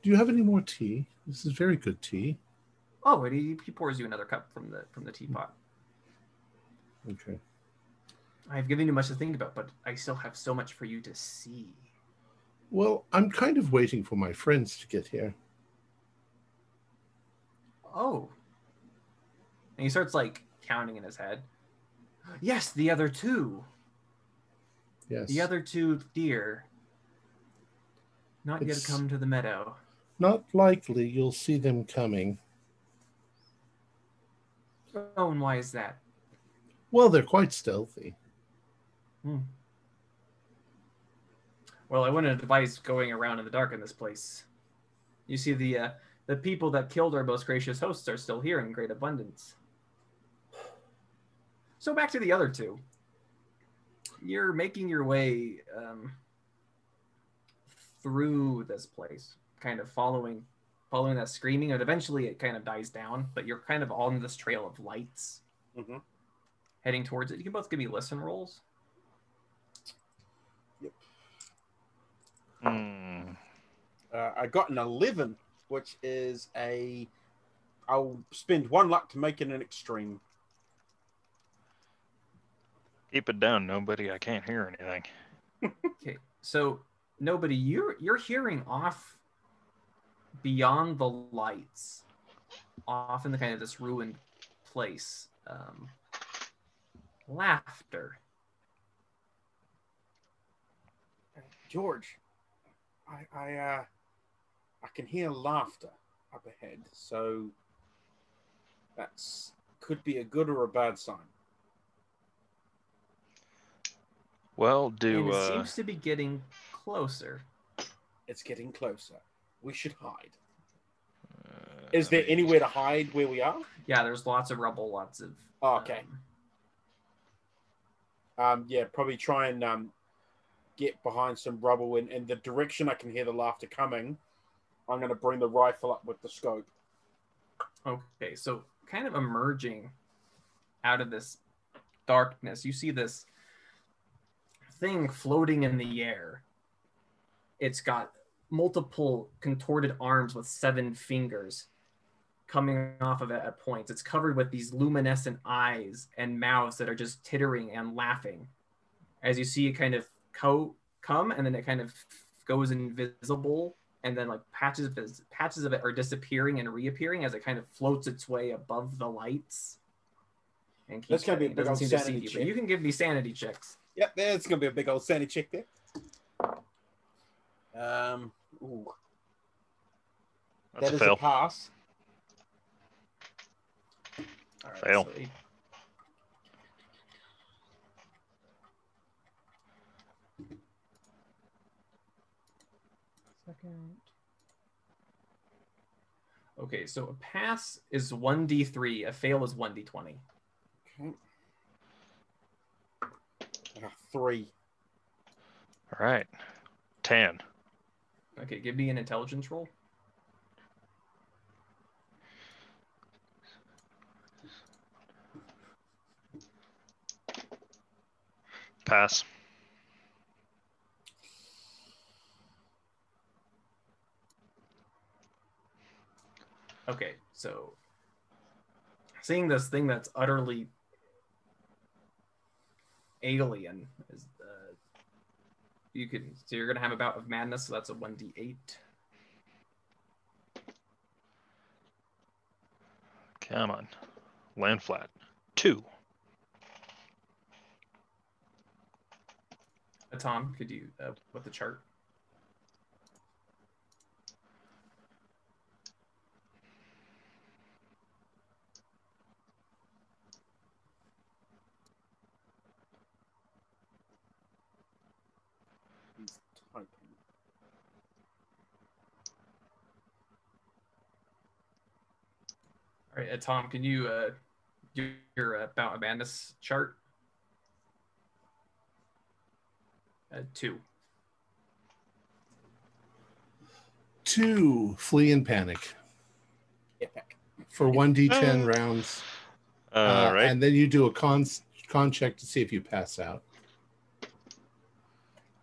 Speaker 1: Do you have any more tea? This is very good tea.
Speaker 3: Oh, and he, he pours you another cup from the from the teapot.
Speaker 1: Okay.
Speaker 3: I've given you much to think about, but I still have so much for you to see.
Speaker 1: Well, I'm kind of waiting for my friends to get here.
Speaker 3: Oh. And he starts like counting in his head. Yes, the other two.
Speaker 1: Yes.
Speaker 3: The other two deer. Not
Speaker 1: It's-
Speaker 3: yet come to the meadow.
Speaker 1: Not likely you'll see them coming.
Speaker 3: Oh, and why is that?
Speaker 1: Well, they're quite stealthy. Hmm.
Speaker 3: Well, I wouldn't advise going around in the dark in this place. You see, the uh, the people that killed our most gracious hosts are still here in great abundance. So back to the other two. You're making your way um, through this place, kind of following following that screaming, and eventually it kind of dies down. But you're kind of on this trail of lights
Speaker 5: hmm
Speaker 3: heading towards it. You can both give me listen rolls.
Speaker 2: Hmm.
Speaker 5: Uh, I got an 11, which is a. I'll spend one luck to make it an extreme.
Speaker 2: Keep it down, nobody. I can't hear anything.
Speaker 3: Okay, so nobody, you're you're hearing off beyond the lights, off in the kind of this ruined place, um, laughter.
Speaker 5: George, I I uh, I can hear laughter up ahead, so that's could be a good or a bad sign.
Speaker 2: Well,
Speaker 3: and
Speaker 2: do
Speaker 3: it
Speaker 2: uh,
Speaker 3: seems to be getting closer.
Speaker 5: It's getting closer. We should hide.
Speaker 2: uh,
Speaker 5: Is there anywhere to hide where we are?
Speaker 3: Yeah, there's lots of rubble, lots of.
Speaker 5: Oh, okay.
Speaker 3: um,
Speaker 5: Um, yeah, probably try and um, get behind some rubble And in the direction I can hear the laughter coming. I'm going to bring the rifle up with the scope.
Speaker 3: Okay, so kind of emerging out of this darkness, you see this thing floating in the air. It's got multiple contorted arms with seven fingers coming off of it at points. It's covered with these luminescent eyes and mouths that are just tittering and laughing. As you see it kind of co- come and then it kind of goes invisible and then like patches of it, patches of it are disappearing and reappearing as it kind of floats its way above the lights. And
Speaker 5: That's gonna be a big old
Speaker 3: seem to see
Speaker 5: sanity check.
Speaker 3: you can give me sanity checks.
Speaker 5: Yep, there's going to be a big old sanity check there. Um, ooh,
Speaker 2: That's
Speaker 5: that
Speaker 2: a
Speaker 5: is
Speaker 2: fail.
Speaker 5: a pass.
Speaker 3: All right,
Speaker 2: Fail.
Speaker 3: so eight- Second. Okay, so a pass is 1d3, a fail is 1d20.
Speaker 5: Okay. Three.
Speaker 2: All right. Tan.
Speaker 3: Okay, give me an intelligence roll.
Speaker 2: Pass.
Speaker 3: Okay, so seeing this thing that's utterly alien is uh, you can so you're gonna have a bout of madness, so that's a one d eight.
Speaker 2: Come on. Land flat. Two.
Speaker 3: Tom, could you uh, with the chart? All right, uh, Tom, can you uh, do your uh, bout of madness chart? Uh, two.
Speaker 1: Two, flee in panic
Speaker 5: Epic.
Speaker 1: for 1d10
Speaker 2: Uh,
Speaker 1: rounds.
Speaker 2: All
Speaker 1: Uh,
Speaker 2: right.
Speaker 1: And then you do a con, con check to see if you pass out.
Speaker 2: All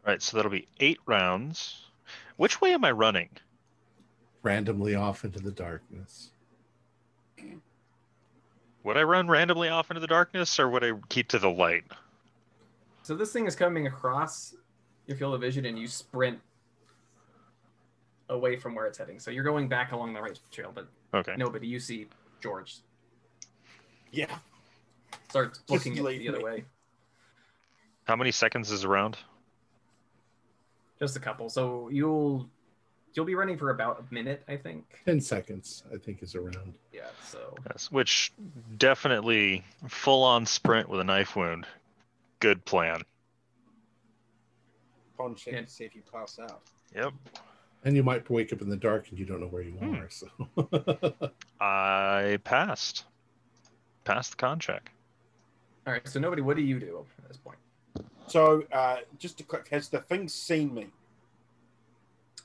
Speaker 2: right. So that'll be eight rounds. Which way am I running?
Speaker 1: randomly off into the darkness.
Speaker 2: Would I run randomly off into the darkness or would I keep to the light?
Speaker 3: So this thing is coming across your field of vision, and you sprint away from where it's heading. So you're going back along the right trail, but
Speaker 2: Okay.
Speaker 3: nobody. You see George
Speaker 5: Yeah.
Speaker 3: starts looking
Speaker 5: Just
Speaker 3: it the other way.
Speaker 2: How many seconds is around?
Speaker 3: Just a couple. So you'll you'll be running for about a minute, I think.
Speaker 1: 10 seconds, I think, is around.
Speaker 3: Yeah. So
Speaker 2: Yes. Which definitely full on sprint with a knife wound. Good plan.
Speaker 5: Con check
Speaker 3: Yeah.
Speaker 5: to see if you pass out.
Speaker 2: Yep.
Speaker 1: And you might wake up in the dark and you don't know where you
Speaker 2: Hmm.
Speaker 1: are. So
Speaker 2: I passed. Passed the con check.
Speaker 3: all right. So nobody. What do you do at this point?
Speaker 5: So, uh, just to quick, has the thing seen me?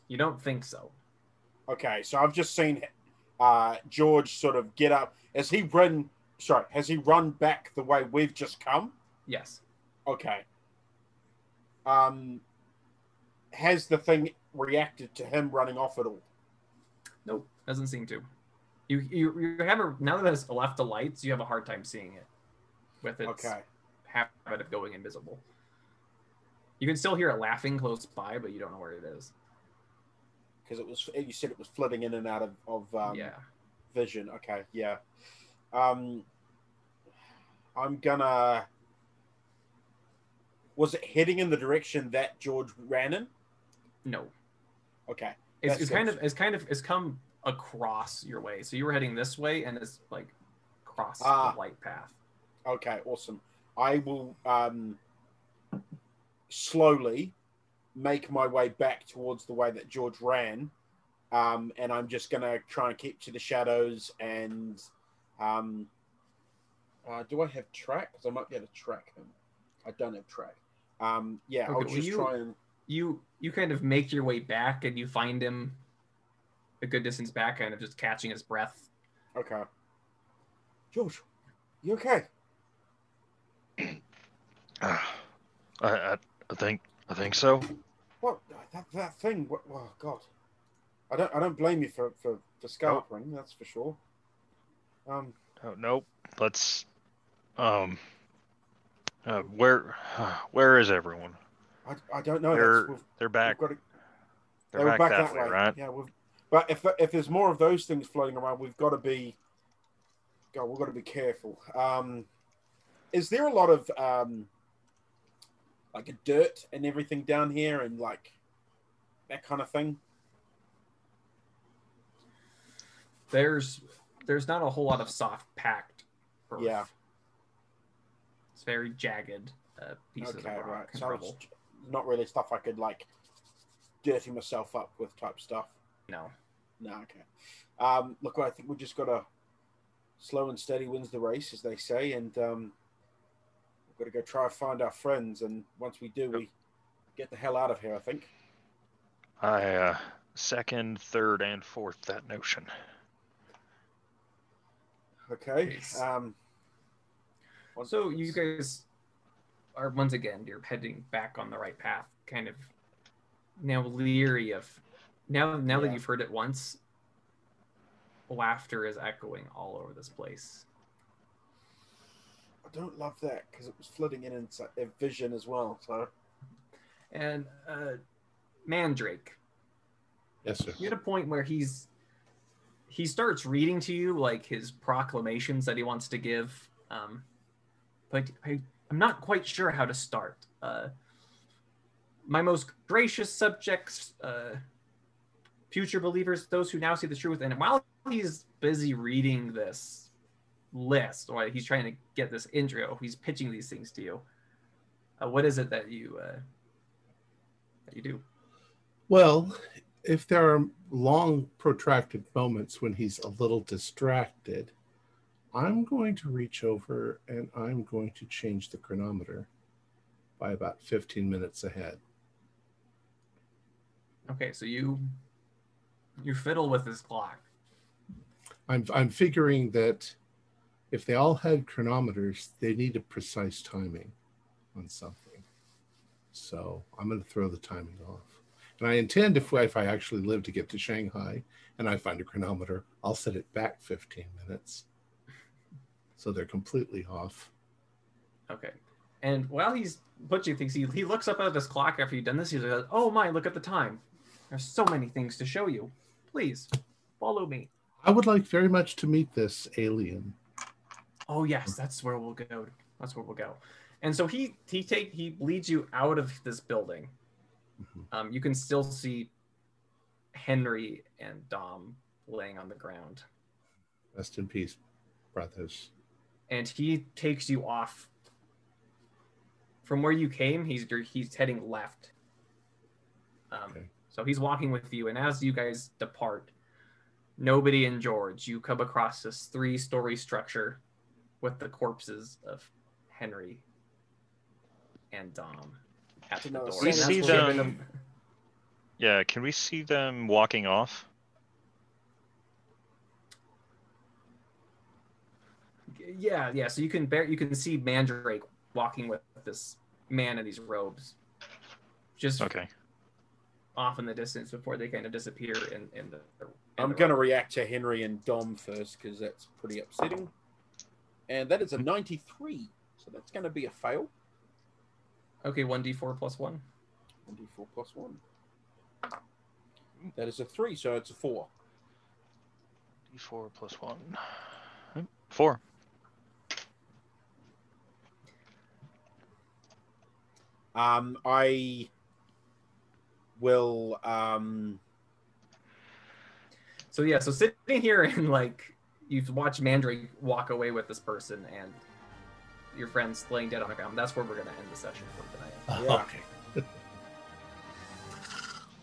Speaker 3: You don't think so.
Speaker 5: Okay, so I've just seen uh, George sort of get up. Has he run? Sorry, has he run back the way we've just come?
Speaker 3: Yes.
Speaker 5: Okay. Um, has the thing reacted to him running off at all?
Speaker 3: Nope. Doesn't seem to. You you you have a now that it's left the lights, you have a hard time seeing it with its
Speaker 5: Okay.
Speaker 3: habit of going invisible. You can still hear it laughing close by, but you don't know where it is.
Speaker 5: Because it was you said it was flitting in and out of, of um,
Speaker 3: yeah.
Speaker 5: vision. Okay, yeah. Um, I'm gonna. Was it heading in the direction that George ran in?
Speaker 3: No.
Speaker 5: Okay.
Speaker 3: It's, it's kind of it's kind of it's come across your way. So you were heading this way and it's like across
Speaker 5: Ah.
Speaker 3: the light path.
Speaker 5: Okay, awesome. I will um, slowly make my way back towards the way that George ran, um, and I'm just gonna try and keep to the shadows. And um, uh, do I have track? Because I might be able to track him. I don't have track. Um, yeah, I'll just
Speaker 3: you-
Speaker 5: try and.
Speaker 3: You you kind of make your way back and you find him a good distance back, kind of just catching his breath.
Speaker 5: Okay. George, you okay?
Speaker 2: I, I, I think I think so.
Speaker 5: What that that thing? What, oh God, I don't I don't blame you for for for scalping. That's for sure. Um,
Speaker 2: Oh, nope. Let's. Um. Uh, where where is everyone?
Speaker 5: I, I don't know.
Speaker 2: They're they're back.
Speaker 5: to,
Speaker 2: They're
Speaker 5: they were
Speaker 2: back, that, way, right?
Speaker 5: Yeah, we've, but if if there's more of those things floating around, we've got to be. God, we've got to be careful. Um, is there a lot of um, like a dirt and everything down here, and like that kind of thing?
Speaker 3: There's there's not a whole lot of soft packed earth.
Speaker 5: Yeah.
Speaker 3: It's very jagged uh, pieces
Speaker 5: okay,
Speaker 3: of rock
Speaker 5: right.
Speaker 3: and
Speaker 5: So
Speaker 3: rubble.
Speaker 5: not really stuff I could like dirty myself up with type stuff.
Speaker 3: No.
Speaker 5: No, okay. Um, look, I think we just got to slow and steady wins the race, as they say, and um, we've got to go try and find our friends. And once we do, we get the hell out of here. I think.
Speaker 2: I uh, second, third, and fourth that notion.
Speaker 5: Okay. Um,
Speaker 3: So you guys are once again you're heading back on the right path, kind of now leery of now now that you've heard it once, laughter is echoing all over this place.
Speaker 5: I don't love that because it was flooding in into a vision as well. So
Speaker 3: And uh Mandrake,
Speaker 1: Yes, sir.
Speaker 3: you at a point where he's he starts reading to you like his proclamations that he wants to give um but I, i'm not quite sure how to start uh my most gracious subjects uh future believers those who now see the truth and while he's busy reading this list or he's trying to get this intro he's pitching these things to you uh, what is it that you uh that you do
Speaker 1: Well, if there are long, protracted moments when he's a little distracted, I'm going to reach over and I'm going to change the chronometer by about 15 minutes ahead.
Speaker 3: Okay, so you you fiddle with this clock.
Speaker 1: I'm, I'm figuring that if they all had chronometers, they need a precise timing on something. So I'm going to throw the timing off. And I intend, if, if I actually live to get to Shanghai and I find a chronometer, I'll set it back 15 minutes. So they're completely off.
Speaker 3: Okay. And while he's butchering things, he, he looks up at this clock after you've done this. He's like, oh my, look at the time. There's so many things to show you. Please follow me.
Speaker 1: I would like very much to meet this alien.
Speaker 3: Oh yes, that's where we'll go. That's where we'll go. And so he he take he leads you out of this building.
Speaker 1: Mhm.
Speaker 3: Um, you can still see Henry and Dom laying on the ground.
Speaker 1: Rest in peace, brothers.
Speaker 3: and he takes you off from where you came. He's he's heading left. Um,
Speaker 1: Okay.
Speaker 3: So he's walking with you, and as you guys depart, nobody in George, you come across this three-story structure with the corpses of Henry and Dom at the
Speaker 5: No,
Speaker 3: door.
Speaker 5: we
Speaker 2: see
Speaker 3: where we're
Speaker 2: them- Yeah, can we see them walking off?
Speaker 3: Yeah, yeah. So you can bear, you can see Mandrake walking with this man in these robes, just
Speaker 2: Okay.
Speaker 3: off in the distance before they kind of disappear in, in the. in
Speaker 5: I'm
Speaker 3: the
Speaker 5: going to
Speaker 3: rock.
Speaker 5: react to Henry and Dom first because that's pretty upsetting. And that is a 93. So that's going to be a fail.
Speaker 3: Okay, one d four plus one.
Speaker 5: 1d4 plus 1. That is a three, so it's a four.
Speaker 2: D4 plus one. Four.
Speaker 5: Um, I will. Um,
Speaker 3: So yeah, so sitting here and like you've watched Mandrake walk away with this person and your friend's laying dead on the ground. That's where we're gonna end the session for tonight.
Speaker 5: Yeah.
Speaker 1: Okay.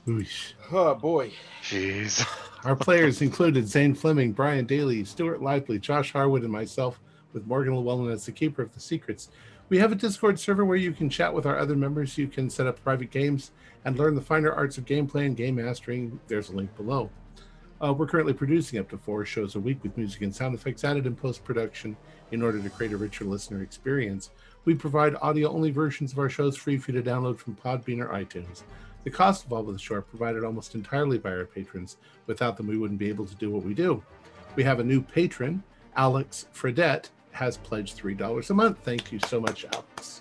Speaker 1: Oosh.
Speaker 5: oh boy.
Speaker 2: Jeez.
Speaker 1: Our players included Zane Fleming, Brian Daly, Stuart Lively, Josh Harwood, and myself, with Morgan Llewellyn as the keeper of the secrets. We have a Discord server where you can chat with our other members. You can set up private games and learn the finer arts of gameplay and game mastering. There's a link below. Uh, we're currently producing up to four shows a week with music and sound effects added in post production in order to create a richer listener experience. We provide audio only versions of our shows free for you to download from Podbean or iTunes. The cost of all of the show are provided almost entirely by our patrons. Without them, we wouldn't be able to do what we do. We have a new patron, Alex Fredette, has pledged $3 a month. Thank you so much, Alex.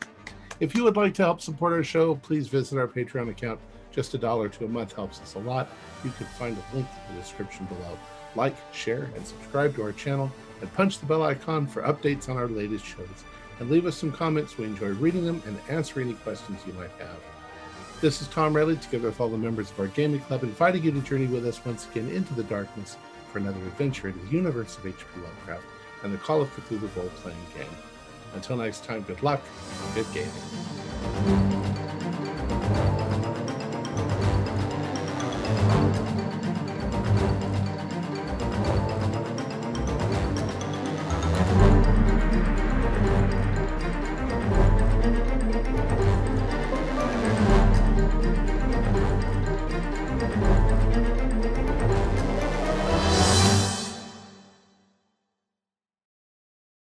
Speaker 1: If you would like to help support our show, please visit our Patreon account. Just a dollar to a month helps us a lot. You can find a link in the description below. Like, share, and subscribe to our channel, and punch the bell icon for updates on our latest shows. And leave us some comments. We enjoy reading them and answer any questions you might have. This is Tom Riley, together with all the members of our gaming club, inviting you to journey with us once again into the darkness for another adventure into the universe of H.P. Lovecraft and the Call of Cthulhu role-playing game. Until next time, good luck good gaming.